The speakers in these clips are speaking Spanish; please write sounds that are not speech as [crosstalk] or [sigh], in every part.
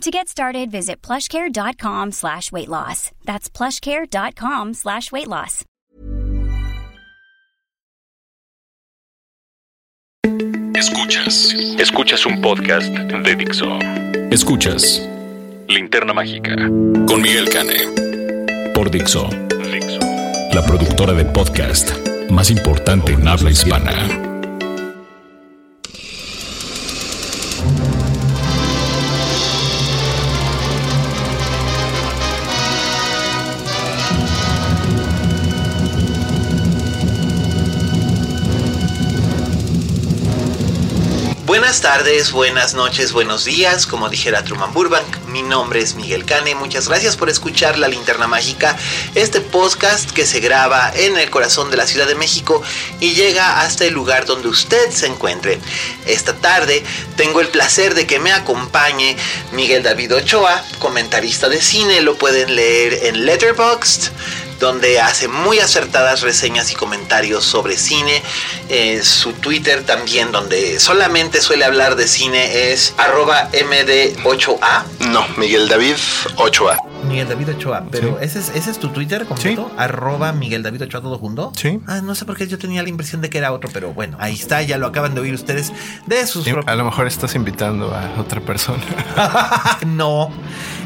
To get started, visit plushcare.com slash weight loss. That's plushcare.com slash weight loss. Escuchas. Escuchas un podcast de Dixo. Escuchas Linterna Mágica con Miguel Cane. Por Dixo. Dixo. La productora de podcast más importante en habla hispana. Buenas tardes, buenas noches, buenos días, como dijera Truman Burbank, mi nombre es Miguel Cane, muchas gracias por escuchar La Linterna Mágica, este podcast que se graba en el corazón de la Ciudad de México y llega hasta el lugar donde usted se encuentre. Esta tarde tengo el placer de que me acompañe Miguel David Ochoa, comentarista de cine, lo pueden leer en Letterboxd donde hace muy acertadas reseñas y comentarios sobre cine. Eh, su Twitter también, donde solamente suele hablar de cine, es arroba md8a. No, Miguel David 8a. Miguel David Ochoa, pero ese, es, ese es tu Twitter completo, arroba Miguel David Ochoa todo junto. Sí. Ah, no sé por qué yo tenía la impresión de que era otro, pero bueno, ahí está, ya lo acaban de oír ustedes de sus Sí, a lo mejor estás invitando a otra persona. [laughs] no,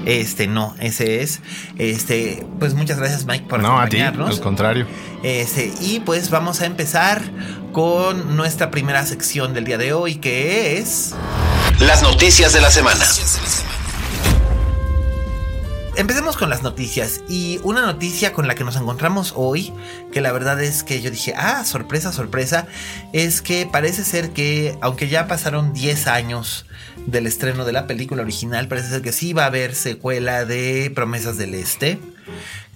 este no, ese es. Este, pues muchas gracias Mike por no, a ti, acompañarnos. al contrario. Este, y pues vamos a empezar con nuestra primera sección del día de hoy, que es Las noticias de la semana. Empecemos con las noticias y una noticia con la que nos encontramos hoy, que la verdad es que yo dije, ah, sorpresa, sorpresa, es que parece ser que, aunque ya pasaron 10 años del estreno de la película original, parece ser que sí va a haber secuela de Promesas del Este,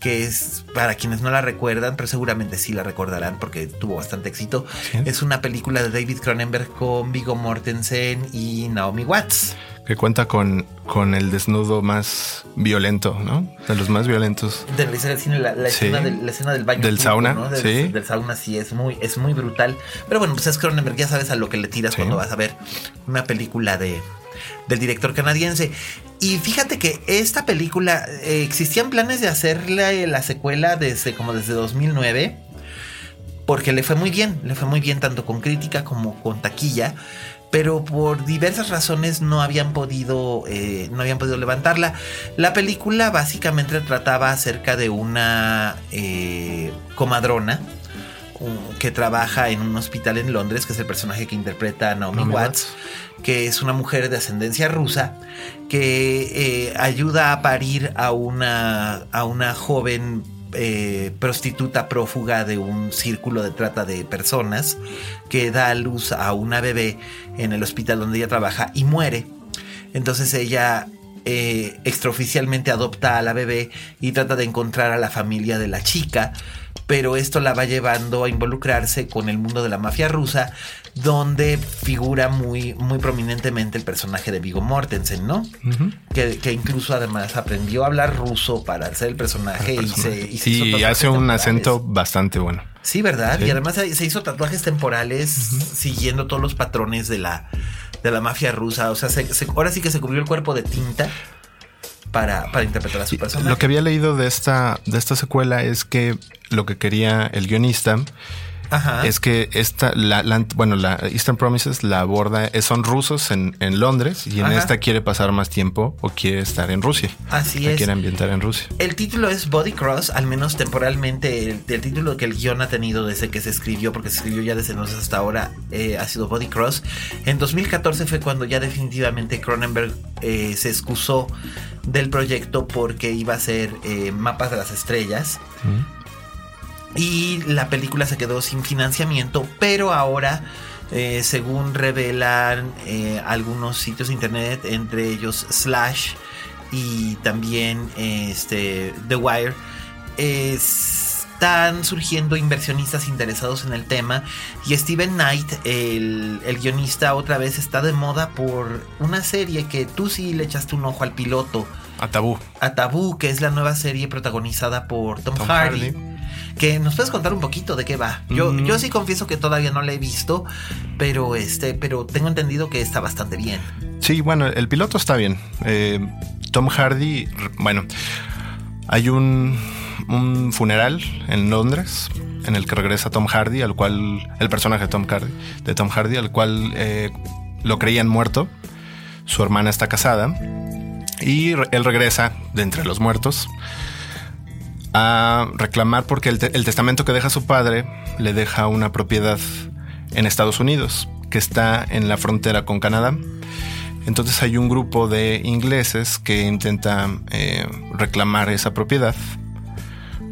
que es, para quienes no la recuerdan, pero seguramente sí la recordarán porque tuvo bastante éxito, Sí. es una película de David Cronenberg con Viggo Mortensen y Naomi Watts. Que cuenta con, con el desnudo más violento, ¿no? De los más violentos. De la del cine, la, la Sí. escena del, la escena del baño. Del turco, sauna, ¿no? Del, sí. Del sauna sí, es muy, es muy brutal. Pero bueno, pues es Cronenberg, ya sabes a lo que le tiras Sí. cuando vas a ver una película de, del director canadiense. Y fíjate que esta película, eh, existían planes de hacerle la secuela desde como desde 2009. Porque le fue muy bien, le fue muy bien tanto con crítica como con taquilla. Pero por diversas razones no habían podido. eh, no habían podido levantarla. La película básicamente trataba acerca de una eh, comadrona un- que trabaja en un hospital en Londres, que es el personaje que interpreta Naomi, Naomi Watts, que es una mujer de ascendencia rusa, que eh, ayuda a parir a una, a una joven eh, prostituta prófuga de un círculo de trata de personas, que da a luz a una bebé en el hospital donde ella trabaja y muere. Entonces ella eh, extraoficialmente adopta a la bebé y trata de encontrar a la familia de la chica, pero esto la va llevando a involucrarse con el mundo de la mafia rusa, donde figura muy, muy prominentemente el personaje de Vigo Mortensen, ¿no? Que, que incluso además aprendió a hablar ruso para hacer el personaje, y se, y se hizo Y tatuajes hace un acento bastante bueno. Sí, ¿verdad? Sí. Y además se se hizo tatuajes temporales siguiendo todos los patrones de la, de la mafia rusa. O sea, se- se- ahora sí que se cubrió el cuerpo de tinta para, para interpretar a su personaje. Lo que había leído de esta, de esta secuela es que lo que quería el guionista Ajá. es que esta, la, la- bueno, la Eastern Promises la aborda, son rusos en, en Londres y en Ajá. esta quiere pasar más tiempo o quiere estar en Rusia. Así La es. quiere ambientar en Rusia. El título es Body Cross, al menos temporalmente. El, el título que el guion ha tenido desde que se escribió, porque se escribió ya desde entonces hasta ahora, eh, ha sido Body Cross. En 2014 fue cuando ya definitivamente Cronenberg eh, se excusó del proyecto porque iba a ser eh, Mapas de las Estrellas. Y la película se quedó sin financiamiento, pero ahora, eh, según revelan eh, algunos sitios de internet, entre ellos Slash y también este, The Wire, es- están surgiendo inversionistas interesados en el tema y Steven Knight, el, el, guionista, otra vez está de moda por una serie que tú sí le echaste un ojo al piloto. A Tabú. A Tabú, que es la nueva serie protagonizada por Tom, Hardy. Que nos puedes contar un poquito de qué va. Yo, mm. yo sí confieso que todavía no la he visto, pero este, pero tengo entendido que está bastante bien. Sí, bueno, el piloto está bien. Eh, Tom Hardy, bueno, hay un, un funeral en Londres en el que regresa Tom Hardy, al cual el personaje de Tom Hardy, de Tom Hardy, al cual eh, lo creían muerto. Su hermana está casada y él regresa de entre los muertos a reclamar porque el, testamento que deja su padre le deja una propiedad en Estados Unidos que está en la frontera con Canadá. Entonces hay un grupo de ingleses que intenta eh, reclamar esa propiedad.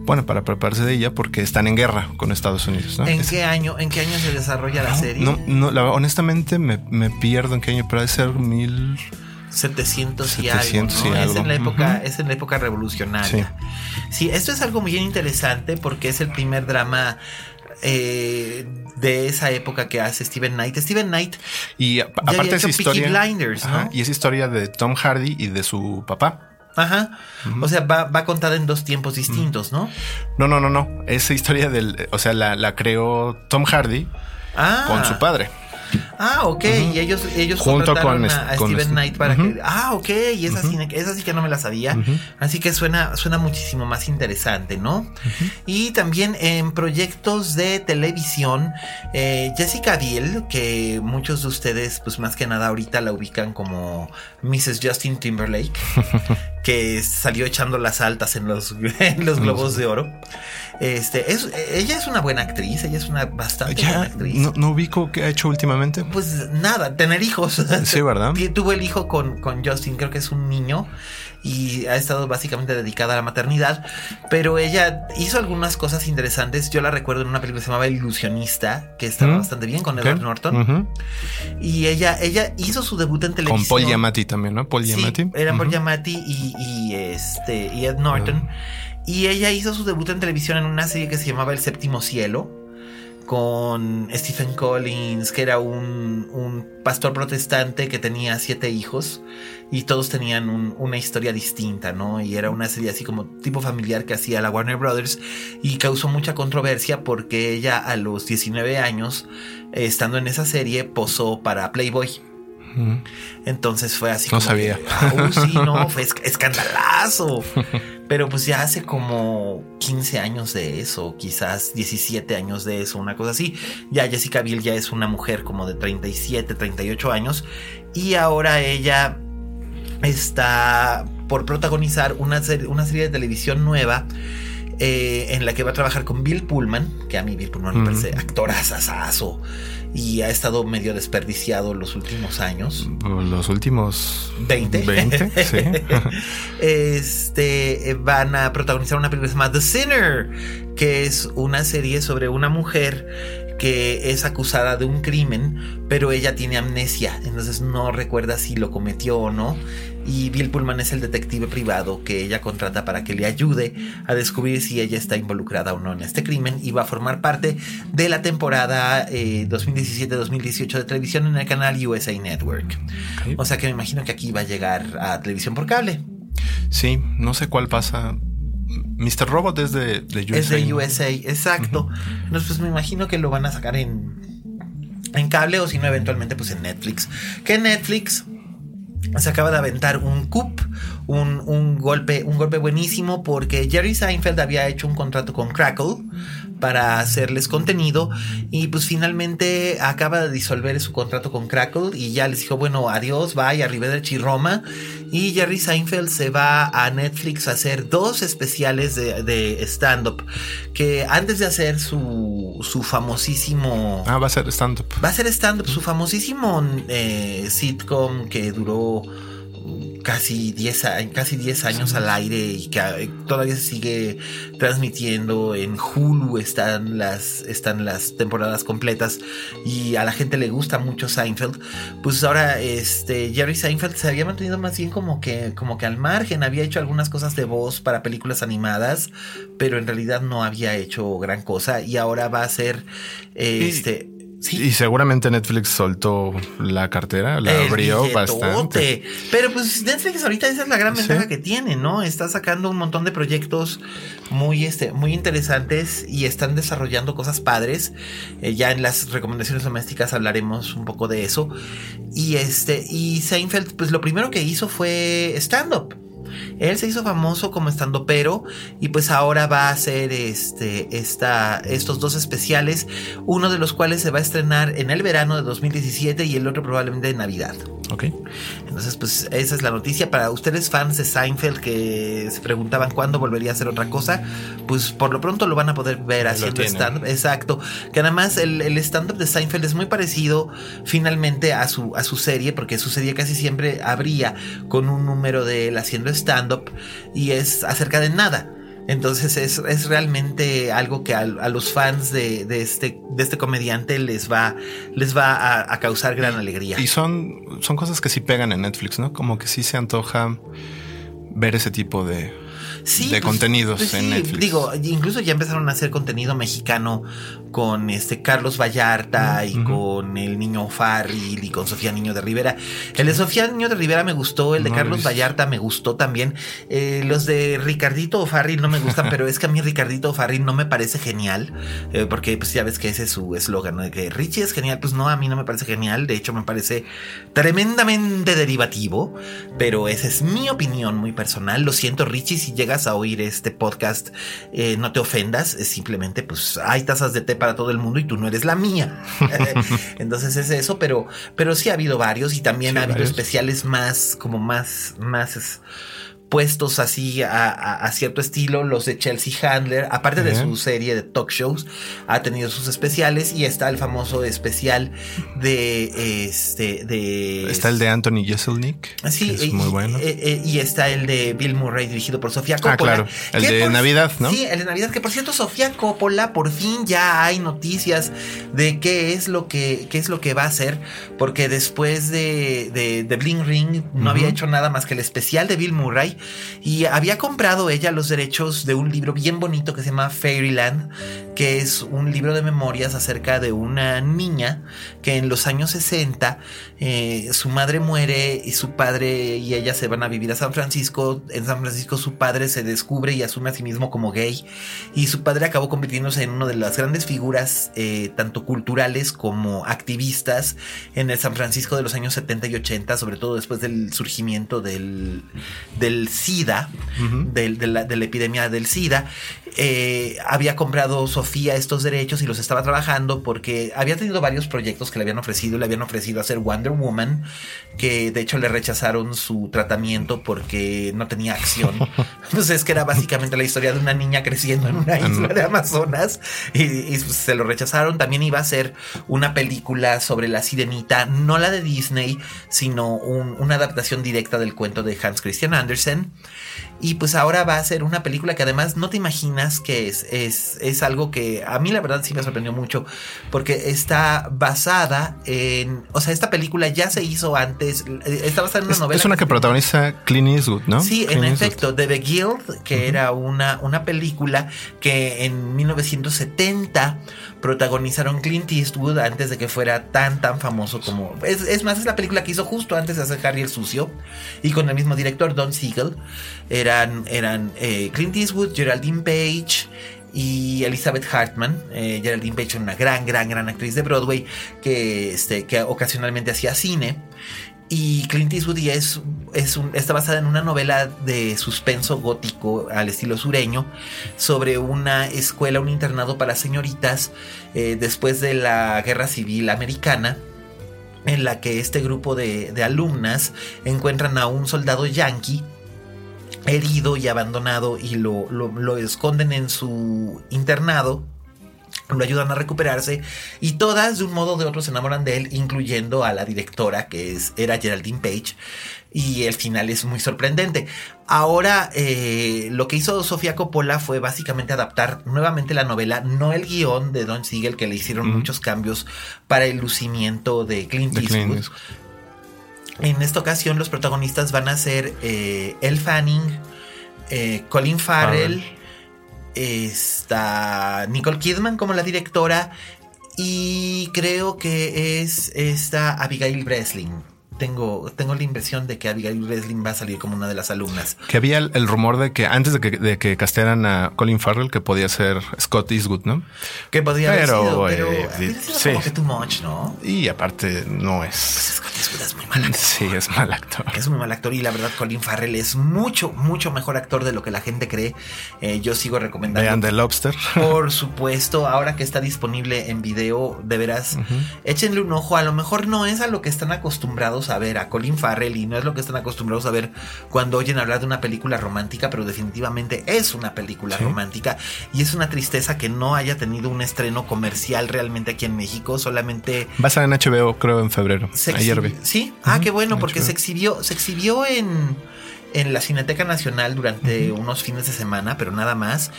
Bueno, para prepararse de ella porque están en guerra con Estados Unidos. ¿En qué año? ¿En qué año se desarrolla la serie? No, no honestamente me, me, pierdo en qué año, pero debe ser mil 700 y algo. Es en la época, es en la época revolucionaria. Sí. esto es algo muy interesante porque es el primer drama eh, de esa época que hace Steven Knight. Steven Knight. Y aparte es historia. y es historia de Tom Hardy y de su papá. Ajá. O sea, va, va contada en dos tiempos distintos, ¿no? No, no, no, no. Esa historia del. O sea, la, la creó Tom Hardy ah. con su padre. Ah, ok. Y ellos, ellos Junto con, a, Steven Knight para que. Ah, ok. Y esa, sí, esa sí que no me la sabía. Así que suena, suena muchísimo más interesante, ¿no? Y también en proyectos de televisión, eh, Jessica Biel, que muchos de ustedes, pues más que nada ahorita la ubican como Mrs. Justin Timberlake, [laughs] que salió echando las altas en los, [laughs] en los globos de oro. Este, es, ella es una buena actriz, ella es una bastante buena actriz. No, ubico qué ha hecho últimamente. Pues nada, tener hijos. Sí, ¿verdad? [laughs] Tuvo el hijo con, con Justin, creo que es un niño y ha estado básicamente dedicada a la maternidad, pero ella hizo algunas cosas interesantes. Yo la recuerdo en una película que se llamaba Ilusionista, que estaba bastante bien con Edward Norton. Y ella, ella hizo su debut en televisión. Con Paul Giamatti también, ¿no? Paul Giamatti. Sí, era Paul Giamatti y, y, este, y Ed Norton. Y ella hizo su debut en televisión en una serie que se llamaba El Séptimo Cielo con Stephen Collins, que era un, un, pastor protestante que tenía siete hijos y todos tenían una historia distinta, ¿no? Y era una serie así como tipo familiar que hacía la Warner Brothers y causó mucha controversia porque ella a los 19 años, estando en esa serie, posó para Playboy. Entonces fue así. No sabía. Ah, sí, no, [laughs] fue escandalazo. Pero pues ya hace como 15 años de eso, quizás 17 años de eso, una cosa así. Ya Jessica Biel ya es una mujer como de 37, 38 años. Y ahora ella está por protagonizar una una serie de televisión nueva. Eh, en la que va a trabajar con Bill Pullman, que a mí Bill Pullman me parece actorazazazo y ha estado medio desperdiciado los últimos años. Los últimos 20. 20, [laughs] sí. este, van a protagonizar una película que se llama The Sinner, que es una serie sobre una mujer que es acusada de un crimen, pero ella tiene amnesia, entonces no recuerda si lo cometió o no. Y Bill Pullman es el detective privado que ella contrata para que le ayude a descubrir si ella está involucrada o no en este crimen y va a formar parte de la temporada 2017-2018 eh, de televisión en el canal USA Network. O sea que me imagino que aquí va a llegar a televisión por cable. Sí, no sé cuál pasa Mr. Robot es de, USA. Es de USA, exacto. Entonces, pues me imagino que lo van a sacar en, en cable o si no, eventualmente, pues en Netflix. Que Netflix se acaba de aventar un coup, un, un, golpe, un golpe buenísimo porque Jerry Seinfeld había hecho un contrato con Crackle para hacerles contenido y pues finalmente acaba de disolver su contrato con Crackle y ya les dijo bueno adiós bye arrivederci Roma y Jerry Seinfeld se va a Netflix a hacer dos especiales de, stand-up que antes de hacer su, su famosísimo ah va a ser stand-up. Va a ser stand-up su famosísimo eh, sitcom que duró casi 10 casi 10 años al aire y que eh, todavía se sigue transmitiendo. En Hulu están las están las temporadas completas y a la gente le gusta mucho Seinfeld. Pues ahora este Jerry Seinfeld se había mantenido más bien como que como que al margen. Había hecho algunas cosas de voz para películas animadas pero en realidad no había hecho gran cosa y ahora va a ser este y seguramente Netflix soltó la cartera, la abrió bastante. Pero pues Netflix ahorita esa es la gran ventaja que tiene, ¿no? Está sacando un montón de proyectos muy, este, muy interesantes y están desarrollando cosas padres. Eh, ya en las recomendaciones domésticas hablaremos un poco de eso. Y este, y Seinfeld, pues lo primero que hizo fue stand-up. Él se hizo famoso como estando pero y pues ahora va a hacer este, esta, estos dos especiales, uno de los cuales se va a estrenar en el verano de 2017 y el otro probablemente en Navidad. Ok. Entonces, pues esa es la noticia. Para ustedes fans de Seinfeld que se preguntaban cuándo volvería a hacer otra cosa, pues por lo pronto lo van a poder ver haciendo stand-up. Exacto. Que además el, el stand-up de Seinfeld es muy parecido finalmente a su, a su serie, porque su serie casi siempre abría con un número de él haciendo stand-up y es acerca de nada. Entonces es, realmente algo que a, los fans de, este, de este comediante les va, les va a, causar gran alegría. Y son, son cosas que sí pegan en Netflix, ¿no? Como que sí se antoja ver ese tipo de, de pues, contenidos pues en Netflix. Digo, incluso ya empezaron a hacer contenido mexicano con este Carlos Vallarta y con el niño Farril y con Sofía Niño de Rivera. El de Sofía Niño de Rivera me gustó, el de Carlos Vallarta me gustó también. Eh, los de Ricardito Farril no me gustan, [laughs] pero es que a mí Ricardito Farril no me parece genial, eh, porque pues ya ves que ese es su eslogan, de que Richie es genial, pues no, a mí no me parece genial, de hecho me parece tremendamente derivativo, pero esa es mi opinión muy personal. Lo siento Richie, si llegas a oír este podcast, eh, no te ofendas, es simplemente pues hay tazas de té para todo el mundo y tú no eres la mía. [laughs] Entonces es eso, pero, pero sí ha habido varios y también ha habido especiales más, como más, más puestos así a, cierto estilo, los de Chelsea Handler, aparte de su serie de talk shows, ha tenido sus especiales y está el famoso especial de este de está el de Anthony Jeselnik, sí, es muy bueno, eh, eh, y está el de Bill Murray dirigido por Sofía ah, Coppola. Ah, claro, el de Navidad, ¿no? Sí, el de Navidad, que por cierto Sofía Coppola por fin ya hay noticias de qué es lo que qué es lo que va a hacer, porque después de de, Bling Ring no había hecho nada más que el especial de Bill Murray y había comprado ella los derechos de un libro bien bonito que se llama Fairyland, que es un libro de memorias acerca de una niña que en los años 60 eh, su madre muere y su padre y ella se van a vivir a San Francisco. En San Francisco su padre se descubre y asume a sí mismo como gay y su padre acabó convirtiéndose en una de las grandes figuras eh, tanto culturales como activistas en el San Francisco de los años 70 y 80, sobre todo después del surgimiento del, del SIDA, de, la, epidemia del SIDA, eh, había comprado Sofía estos derechos y los estaba trabajando porque había tenido varios proyectos que le habían ofrecido. Le habían ofrecido hacer Wonder Woman, que de hecho le rechazaron su tratamiento porque no tenía acción. [laughs] pues es que era básicamente la historia de una niña creciendo en una isla de Amazonas y, se lo rechazaron. También iba a ser una película sobre la sirenita, no la de Disney, sino una adaptación directa del cuento de Hans Christian Andersen. Y pues ahora va a ser una película que además no te imaginas que es. Es, es algo que a mí la verdad sí me sorprendió mucho. Porque está basada en. O sea, esta película ya se hizo antes. Eh, está basada en una novela. Es una que, protagoniza Clint Eastwood, ¿no? Sí, en efecto. The Guild, que era una, una película que en 1970 protagonizaron Clint Eastwood antes de que fuera tan tan famoso como es, es, más es la película que hizo justo antes de hacer Harry el sucio y con el mismo director Don Siegel eran, eran eh, Clint Eastwood, Geraldine Page y Elizabeth Hartman. Eh, Geraldine Page una gran, gran, gran actriz de Broadway que, este, que ocasionalmente hacía cine. Y Clint Eastwood es, es está basada en una novela de suspenso gótico al estilo sureño sobre una escuela, un internado para señoritas eh, después de la guerra civil americana en la que este grupo de, de alumnas encuentran a un soldado yanqui herido y abandonado y lo, lo, esconden en su internado lo ayudan a recuperarse y todas de un modo o de otro se enamoran de él, incluyendo a la directora que es, era Geraldine Page y el final es muy sorprendente. Ahora, eh, lo que hizo Sofía Coppola fue básicamente adaptar nuevamente la novela, no el guion de Don Siegel, que le hicieron muchos cambios para el lucimiento de Clint Eastwood. En esta ocasión, los protagonistas van a ser eh, Elle Fanning, eh, Colin Farrell, está Nicole Kidman como la directora y creo que es esta Abigail Breslin tengo, tengo la impresión de que Abigail Breslin va a salir como una de las alumnas. Que había el, rumor de que antes de que, de que castearan a Colin Farrell, que podía ser Scott Eastwood, ¿no? Que podía pero, haber sido, pero eh, sí. como que too much, ¿no? Y aparte no es... Pues Scott Eastwood es muy mal actor. Sí, es mal actor. Es muy mal actor y la verdad Colin Farrell es mucho, mucho mejor actor de lo que la gente cree. Eh, yo sigo recomendando... Vean The Lobster. Por [laughs] supuesto, ahora que está disponible en video, de veras, échenle un ojo. A lo mejor no es a lo que están acostumbrados a ver a Colin Farrell y no es lo que están acostumbrados a ver cuando oyen hablar de una película romántica, pero definitivamente es una película romántica y es una tristeza que no haya tenido un estreno comercial realmente aquí en México, solamente va a estar en HBO creo en febrero. Ayer vi. Sí, ah, qué bueno, porque se exhibió se exhibió en en la Cineteca Nacional durante unos fines de semana, pero nada más.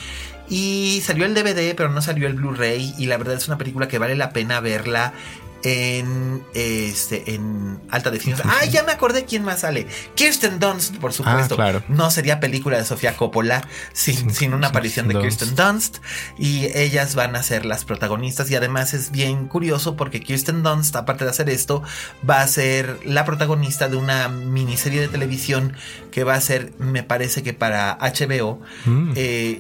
Y salió el DVD, pero no salió el Blu-ray. Y la verdad es una película que vale la pena verla en este en alta definición. Ah, ya me acordé quién más sale. Kirsten Dunst, por supuesto. Ah, no sería película de Sofía Coppola sin, sin una aparición de Kirsten Dunst. Y ellas van a ser las protagonistas. Y además es bien curioso porque Kirsten Dunst, aparte de hacer esto, va a ser la protagonista de una miniserie de televisión que va a ser, me parece que para HBO, mm. eh,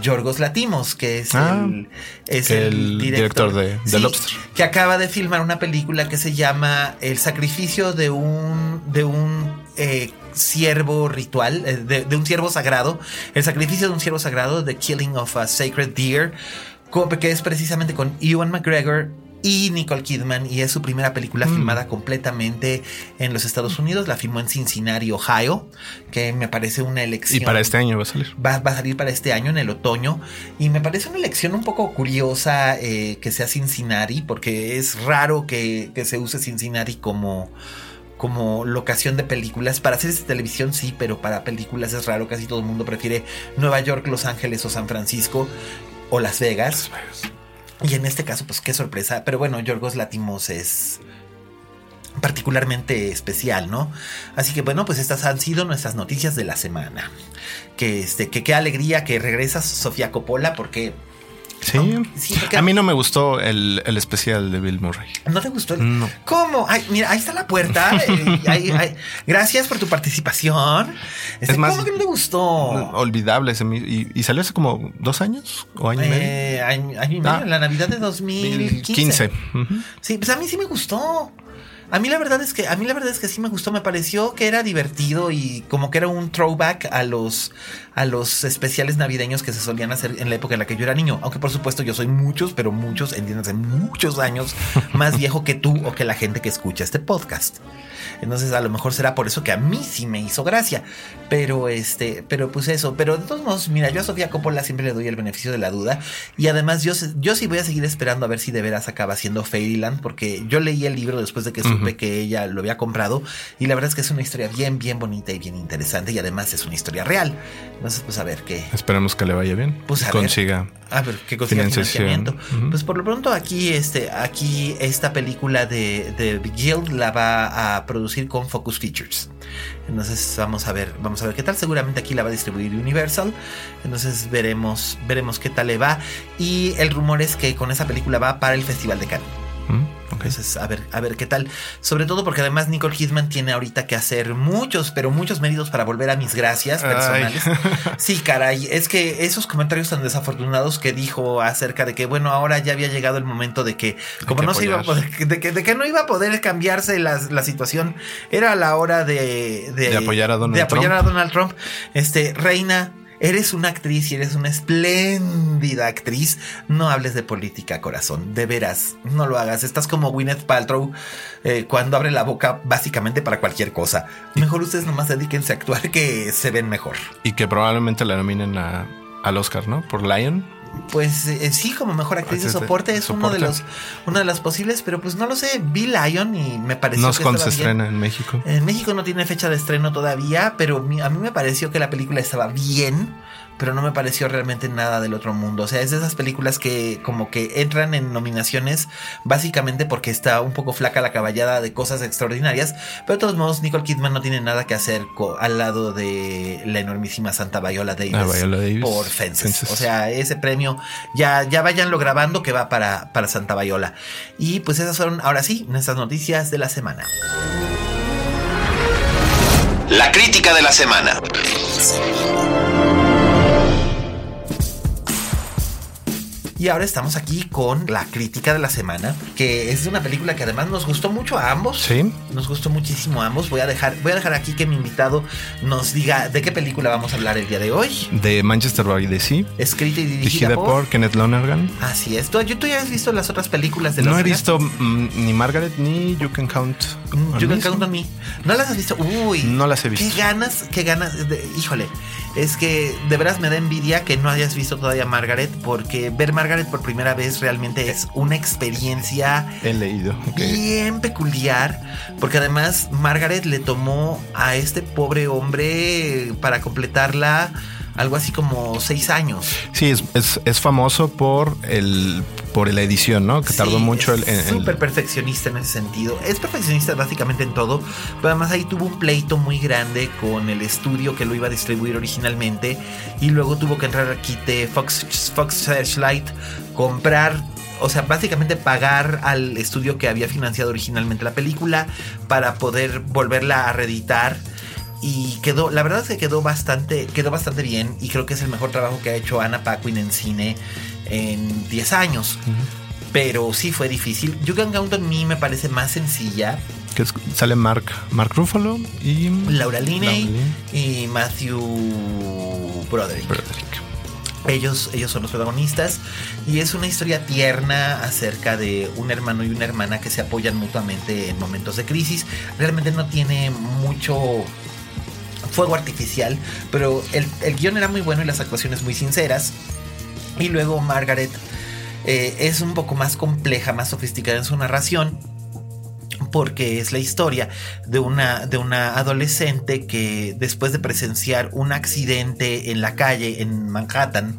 Yorgos Latimos, que es ah, el, es el, director, de, Lobster. Que acaba de filmar una película que se llama El sacrificio de un, de un eh, siervo ritual, eh, de, un siervo sagrado, el sacrificio de un siervo sagrado, The Killing of a Sacred Deer, que es precisamente con Ewan McGregor, y Nicole Kidman y es su primera película mm. filmada completamente en los Estados Unidos. La filmó en Cincinnati, Ohio, que me parece una elección. Y para este año va a salir. Va, a salir para este año en el otoño y me parece una elección un poco curiosa eh, que sea Cincinnati porque es raro que, se use Cincinnati como como locación de películas. Para series de televisión sí, pero para películas es raro. Casi todo el mundo prefiere Nueva York, Los Ángeles o San Francisco o Las Vegas. Y en este caso, pues qué sorpresa. Pero bueno, Yorgos Latimos es particularmente especial, ¿no? Así que bueno, pues estas han sido nuestras noticias de la semana. Que este, que qué alegría que regresa Sofía Coppola porque Sí. a mí no me gustó el, especial de Bill Murray. ¿No te gustó? No. ¿Cómo? mira, ahí está la puerta. [laughs] Eh, gracias por tu participación. Este, es más, ¿Cómo que no te gustó? Olvidable. Y, salió hace como dos años o año y medio. Eh, año, y medio, ah. la Navidad de 2015. Sí, pues a mí sí me gustó. A mí la verdad es que a mí la verdad es que sí me gustó, me pareció que era divertido y como que era un throwback a los a los especiales navideños que se solían hacer en la época en la que yo era niño, aunque por supuesto yo soy muchos, pero muchos, entiéndase, muchos años [laughs] más viejo que tú o que la gente que escucha este podcast. Entonces a lo mejor será por eso que a mí sí me hizo gracia. Pero este, pero pues eso. Pero de todos modos, mira, yo a Sofía Coppola siempre le doy el beneficio de la duda. Y además yo, yo sí voy a seguir esperando a ver si de veras acaba siendo Fairyland. Porque yo leí el libro después de que supe que ella lo había comprado. Y la verdad es que es una historia bien, bien bonita y bien interesante. Y además es una historia real. Entonces, pues a ver qué. Esperamos que le vaya bien. Pues a consiga. a ver qué consiga financiamiento. Pues por lo pronto aquí, este, aquí esta película de, de Guild la va a producir con Focus Features. Entonces vamos a ver, vamos a ver qué tal. Seguramente aquí la va a distribuir Universal. Entonces veremos, veremos qué tal le va. Y el rumor es que con esa película va para el Festival de Cannes. Entonces, a ver, a ver qué tal. Sobre todo porque además Nicole Kidman tiene ahorita que hacer muchos, pero muchos méritos para volver a mis gracias personales. [laughs] Sí, caray, es que esos comentarios tan desafortunados que dijo acerca de que, bueno, ahora ya había llegado el momento de que, como no se iba a poder, de que, de que, no iba a poder cambiarse la, la situación, era la hora de, de, apoyar a Donald de apoyar a Donald Trump. Este, reina, Eres una actriz y eres una espléndida actriz. No hables de política, corazón. De veras, no lo hagas. Estás como Gwyneth Paltrow eh, cuando abre la boca básicamente para cualquier cosa. Mejor ustedes nomás dedíquense a actuar que se ven mejor. Y que probablemente la nominen a, al Oscar, ¿no? Por Lion. Pues eh, sí, como mejor actriz de soporte es uno de los una de las posibles, pero pues no lo sé. Bill Lyon y me pareció no que se estrena en México. En México no tiene fecha de estreno todavía, pero a mí me pareció que la película estaba bien pero no me pareció realmente nada del otro mundo. O sea, es de esas películas que como que entran en nominaciones básicamente porque está un poco flaca la caballada de cosas extraordinarias, pero de todos modos Nicole Kidman no tiene nada que hacer al lado de la enormísima Santa Viola Davis, ah, por Fences. O sea, ese premio ya, ya váyanlo grabando que va para, para Santa Viola. Y pues esas son ahora sí nuestras noticias de la semana. La crítica de la semana. Y ahora estamos aquí con la crítica de la semana, que es una película que además nos gustó mucho a ambos. Sí. Nos gustó muchísimo a ambos. Voy a dejar, voy a dejar aquí que mi invitado nos diga de qué película vamos a hablar el día de hoy. De Manchester by the Sea. Escrita y dirigida, por, Kenneth Lonergan. Así es. ¿Tú, ¿Tú, ya has visto las otras películas de No he visto mm, ni Margaret ni You Can Count. Mm, you Can Count on Me. ¿No las has visto? Uy. No las he visto. Qué ganas, qué ganas. De, híjole es que de veras me da envidia que no hayas visto todavía Margaret, porque ver Margaret por primera vez realmente es una experiencia He leído, bien peculiar, porque además Margaret le tomó a este pobre hombre para completarla algo así como seis años. Sí, es, es, famoso por el por la edición, ¿no? Que tardó mucho es en. Súper perfeccionista en ese sentido. Es perfeccionista básicamente en todo, pero además ahí tuvo un pleito muy grande con el estudio que lo iba a distribuir originalmente y luego tuvo que entrar aquí de Fox, Fox Searchlight, comprar o sea, básicamente pagar al estudio que había financiado originalmente la película para poder volverla a reeditar y quedó, la verdad es que quedó bastante, quedó bastante bien y creo que es el mejor trabajo que ha hecho Anna Paquin en cine en 10 años. Pero sí fue difícil. You Can Count on Me me parece más sencilla. Que sale Mark, Mark Ruffalo y Laura Linney y Matthew Broderick. Ellos, ellos son los protagonistas y es una historia tierna acerca de un hermano y una hermana que se apoyan mutuamente en momentos de crisis. Realmente no tiene mucho fuego artificial, pero el, guion era muy bueno y las actuaciones muy sinceras. Y luego Margaret eh, es un poco más compleja, más sofisticada en su narración, porque es la historia de una, de una adolescente que después de presenciar un accidente en la calle en Manhattan,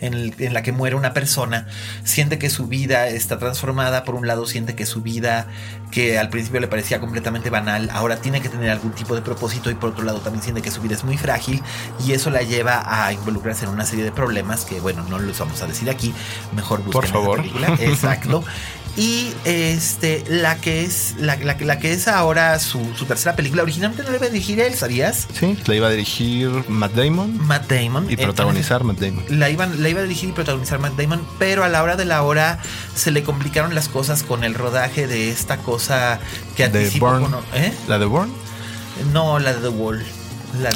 en, la que muere una persona, siente que su vida está transformada, por un lado siente que su vida, que al principio le parecía completamente banal, ahora tiene que tener algún tipo de propósito y por otro lado también siente que su vida es muy frágil y eso la lleva a involucrarse en una serie de problemas que bueno, no los vamos a decir aquí, mejor busquen por favor. la película. [laughs] Exacto. Y este, la que es, la, la, que es ahora su, tercera película, originalmente no la iba a dirigir él, ¿sabías? Sí, la iba a dirigir Matt Damon. Matt Damon. Y protagonizar Matt Damon. La, iban, la iba a dirigir y protagonizar Matt Damon, pero a la hora de la hora se le complicaron las cosas con el rodaje de esta cosa que anticipó. ¿eh? ¿La de Bourne? No, la de The Wall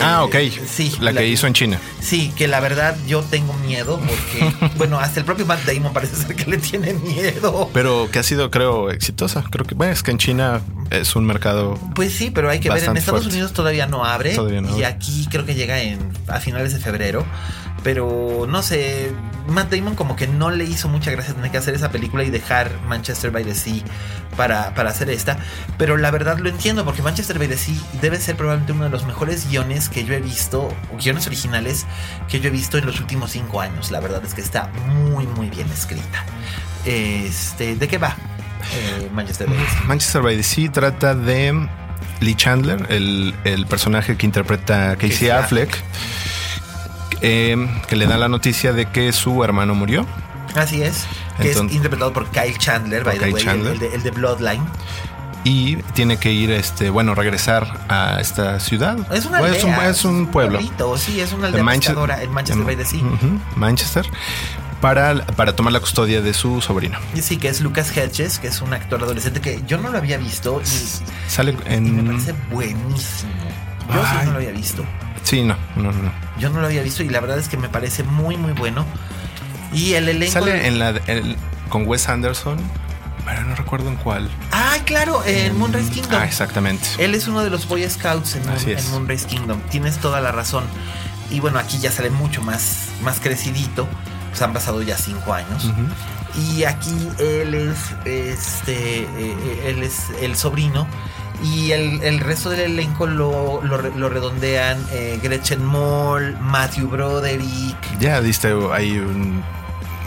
ah, ok. Sí. La, que hizo en China. Sí, que la verdad yo tengo miedo porque, [laughs] bueno, hasta el propio Matt Damon parece ser que le tiene miedo. Pero que ha sido, creo, exitosa. Creo que, bueno, es que en China es un mercado. Pues sí, pero hay que ver. En Estados Unidos todavía no abre. y aquí creo que llega en, a finales de febrero. Pero no sé, Matt Damon como que no le hizo mucha gracia tener que hacer esa película y dejar Manchester by the Sea para, para hacer esta. Pero la verdad lo entiendo porque Manchester by the Sea debe ser probablemente uno de los mejores guiones que yo he visto, guiones originales que yo he visto en los últimos cinco años. La verdad es que está muy, muy bien escrita. Este, ¿De qué va eh, Manchester by the Sea? Manchester by the Sea trata de Lee Chandler, el, personaje que interpreta Casey, Affleck eh, que le da la noticia de que su hermano murió. Así es. Que es interpretado por Kyle Chandler, by the way, El, de, Bloodline. Y tiene que ir, este, bueno, regresar a esta ciudad. Es una aldea, es, un, pueblo. sí, es una aldea Manchester, en Manchester. Manchester. Para, para, tomar la custodia de su sobrino. Sí, que es Lucas Hedges, que es un actor adolescente que yo no lo había visto y, Sale en... me parece buenísimo. Yo sí no lo había visto. Sí, no, no, no. Yo no lo había visto y la verdad es que me parece muy, muy bueno. Y el elenco. Sale en la, con Wes Anderson. Pero no recuerdo en cuál. Ah, claro, en Moonrise Kingdom. Ah, exactamente. Él es uno de los Boy Scouts en, en Moonrise Kingdom. Tienes toda la razón. Y bueno, aquí ya sale mucho más, más crecidito. pues han pasado ya cinco años. Y aquí él es, este, eh, él es el sobrino. Y el, resto del elenco lo, lo, redondean eh, Gretchen Moll, Matthew Broderick. Ya diste ahí un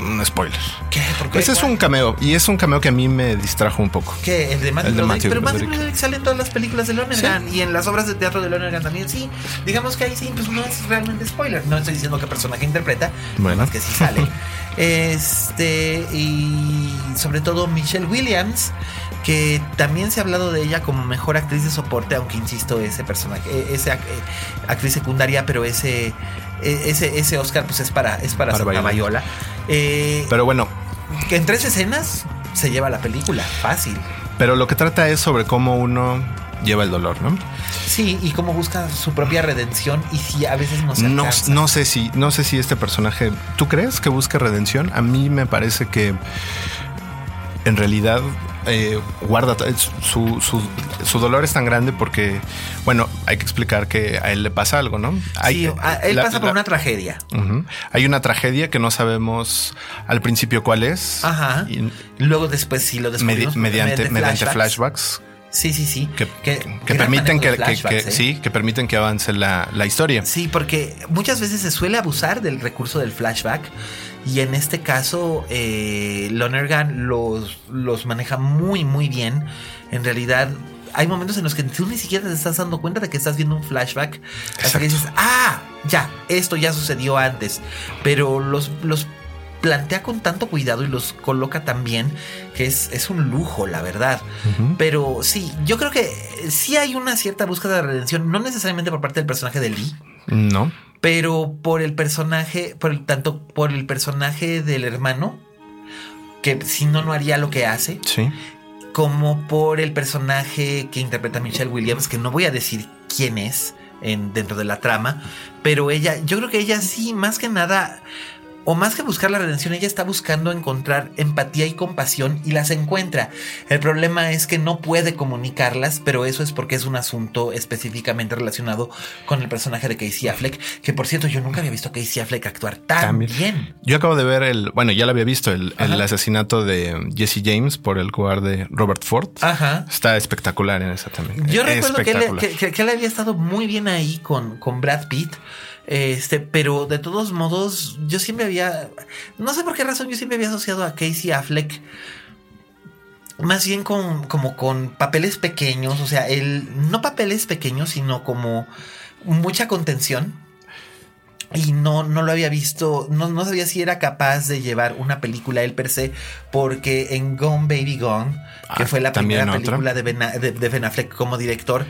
un spoiler. ¿Qué? Ese es un cameo y es un cameo que a mí me distrajo un poco. ¿Qué? El de Matthew, el Pero Matthew Broderick sale en todas las películas de Lonergan y en las obras de teatro de Lonergan también. Sí, digamos que ahí sí, pues no es realmente spoiler. No estoy diciendo qué personaje interpreta, bueno. más que sí sale. [laughs] este, y sobre todo Michelle Williams, que también se ha hablado de ella como mejor actriz de soporte, aunque insisto, ese personaje, e, esa eh, actriz secundaria, pero ese ese, ese Oscar pues es para, es para, para Bayola. Eh, pero bueno. Que en tres escenas se lleva la película, fácil. Pero lo que trata es sobre cómo uno lleva el dolor, ¿no? Sí, y cómo busca su propia redención y si a veces no se no, no sé si no sé si este personaje, ¿tú crees que busca redención? A mí me parece que en realidad eh, guarda su, su, dolor es tan grande porque, bueno, hay que explicar que a él le pasa algo, ¿no? sí, él pasa por una tragedia. Hay una tragedia que no sabemos al principio cuál es. Ajá. Y Luego después sí lo descubrimos. mediante, mediante flashbacks. Sí, sí, sí. Que, permiten que, ¿eh? sí, que permiten que avance la, la, historia. Sí, porque muchas veces se suele abusar del recurso del flashback y en este caso, eh, Lonergan los, los maneja muy, muy bien. En realidad, hay momentos en los que tú ni siquiera te estás dando cuenta de que estás viendo un flashback. Hasta que dices, ah, ya, esto ya sucedió antes. Pero los, los plantea con tanto cuidado y los coloca tan bien que es, es un lujo, la verdad. Pero sí, yo creo que sí hay una cierta búsqueda de redención, no necesariamente por parte del personaje de Lee. No pero por el personaje, por tanto por el personaje del hermano, que si no, no haría lo que hace. Sí. Como por el personaje que interpreta Michelle Williams, que no voy a decir quién es en, dentro de la trama, pero ella, yo creo que ella sí, más que nada, o más que buscar la redención, ella está buscando encontrar empatía y compasión y las encuentra. El problema es que no puede comunicarlas, pero eso es porque es un asunto específicamente relacionado con el personaje de Casey Affleck, que por cierto yo nunca había visto a Casey Affleck actuar tan bien. Yo acabo de ver el, bueno, ya lo había visto, el, asesinato de Jesse James por el jugador de Robert Ford. Ajá. Está espectacular en esa también. Yo recuerdo que él, había estado muy bien ahí con, con Brad Pitt. Este, pero de todos modos, yo siempre había, no sé por qué razón, yo siempre había asociado a Casey Affleck más bien con, como con papeles pequeños, o sea, él, no papeles pequeños, sino como mucha contención. Y no, no lo había visto, no, no sabía si era capaz de llevar una película él per se, porque en Gone Baby Gone que ah, fue la primera película de ben, Affleck como director.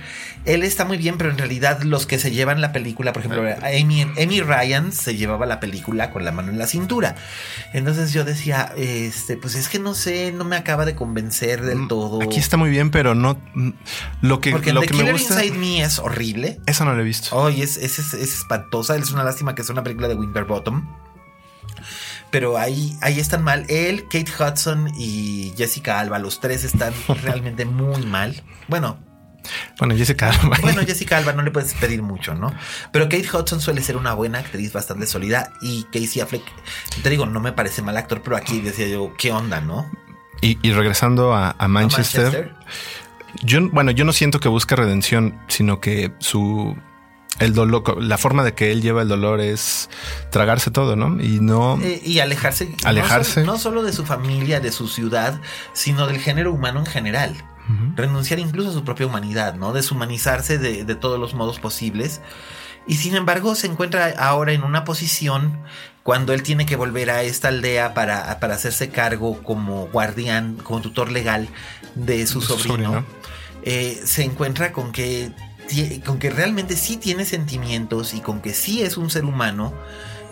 Él está muy bien, pero en realidad los que se llevan la película, por ejemplo, Amy, Ryan se llevaba la película con la mano en la cintura. Entonces yo decía, este, pues es que no sé, no me acaba de convencer del mm, todo. Aquí está muy bien, pero no mm, lo que, Porque lo que me gusta. Inside Me es horrible. Eso no lo he visto. Oye, es, es, es, es espantosa. Es una lástima que es una película de Winterbottom pero ahí, ahí están mal. Él, Kate Hudson y Jessica Alba, los tres están [laughs] realmente muy mal. Bueno. Bueno, Jessica Alba. Bueno, Jessica Alba no le puedes pedir mucho, ¿no? Pero Kate Hudson suele ser una buena actriz bastante sólida y Casey Affleck, te digo, no me parece mal actor, pero aquí decía yo, ¿qué onda, no? Y, regresando a, Manchester, yo, bueno, yo no siento que busque redención, sino que su el dolor, la forma de que él lleva el dolor es tragarse todo, ¿no? Y no. Eh, y alejarse. Alejarse. No solo, de su familia, de su ciudad, sino del género humano en general. Renunciar incluso a su propia humanidad, ¿no? Deshumanizarse de, de todos los modos posibles. Y sin embargo, se encuentra ahora en una posición cuando él tiene que volver a esta aldea para, para hacerse cargo como guardián, como tutor legal de su, sobrino. Eh, se encuentra con que con que realmente sí tiene sentimientos y con que sí es un ser humano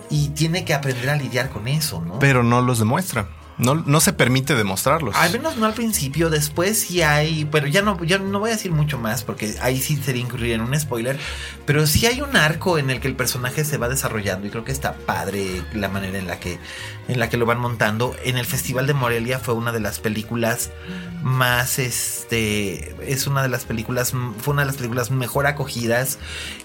y tiene que aprender a lidiar con eso, ¿no? Pero no los demuestra. No, no se permite demostrarlos. Al menos no al principio, después sí hay, pero ya no, ya no voy a decir mucho más porque ahí sí sería incluir en un spoiler, pero sí hay un arco en el que el personaje se va desarrollando y creo que está padre la manera en la que, en la que lo van montando. En el Festival de Morelia fue una de las películas más, este, es una de las películas, fue una de las películas mejor acogidas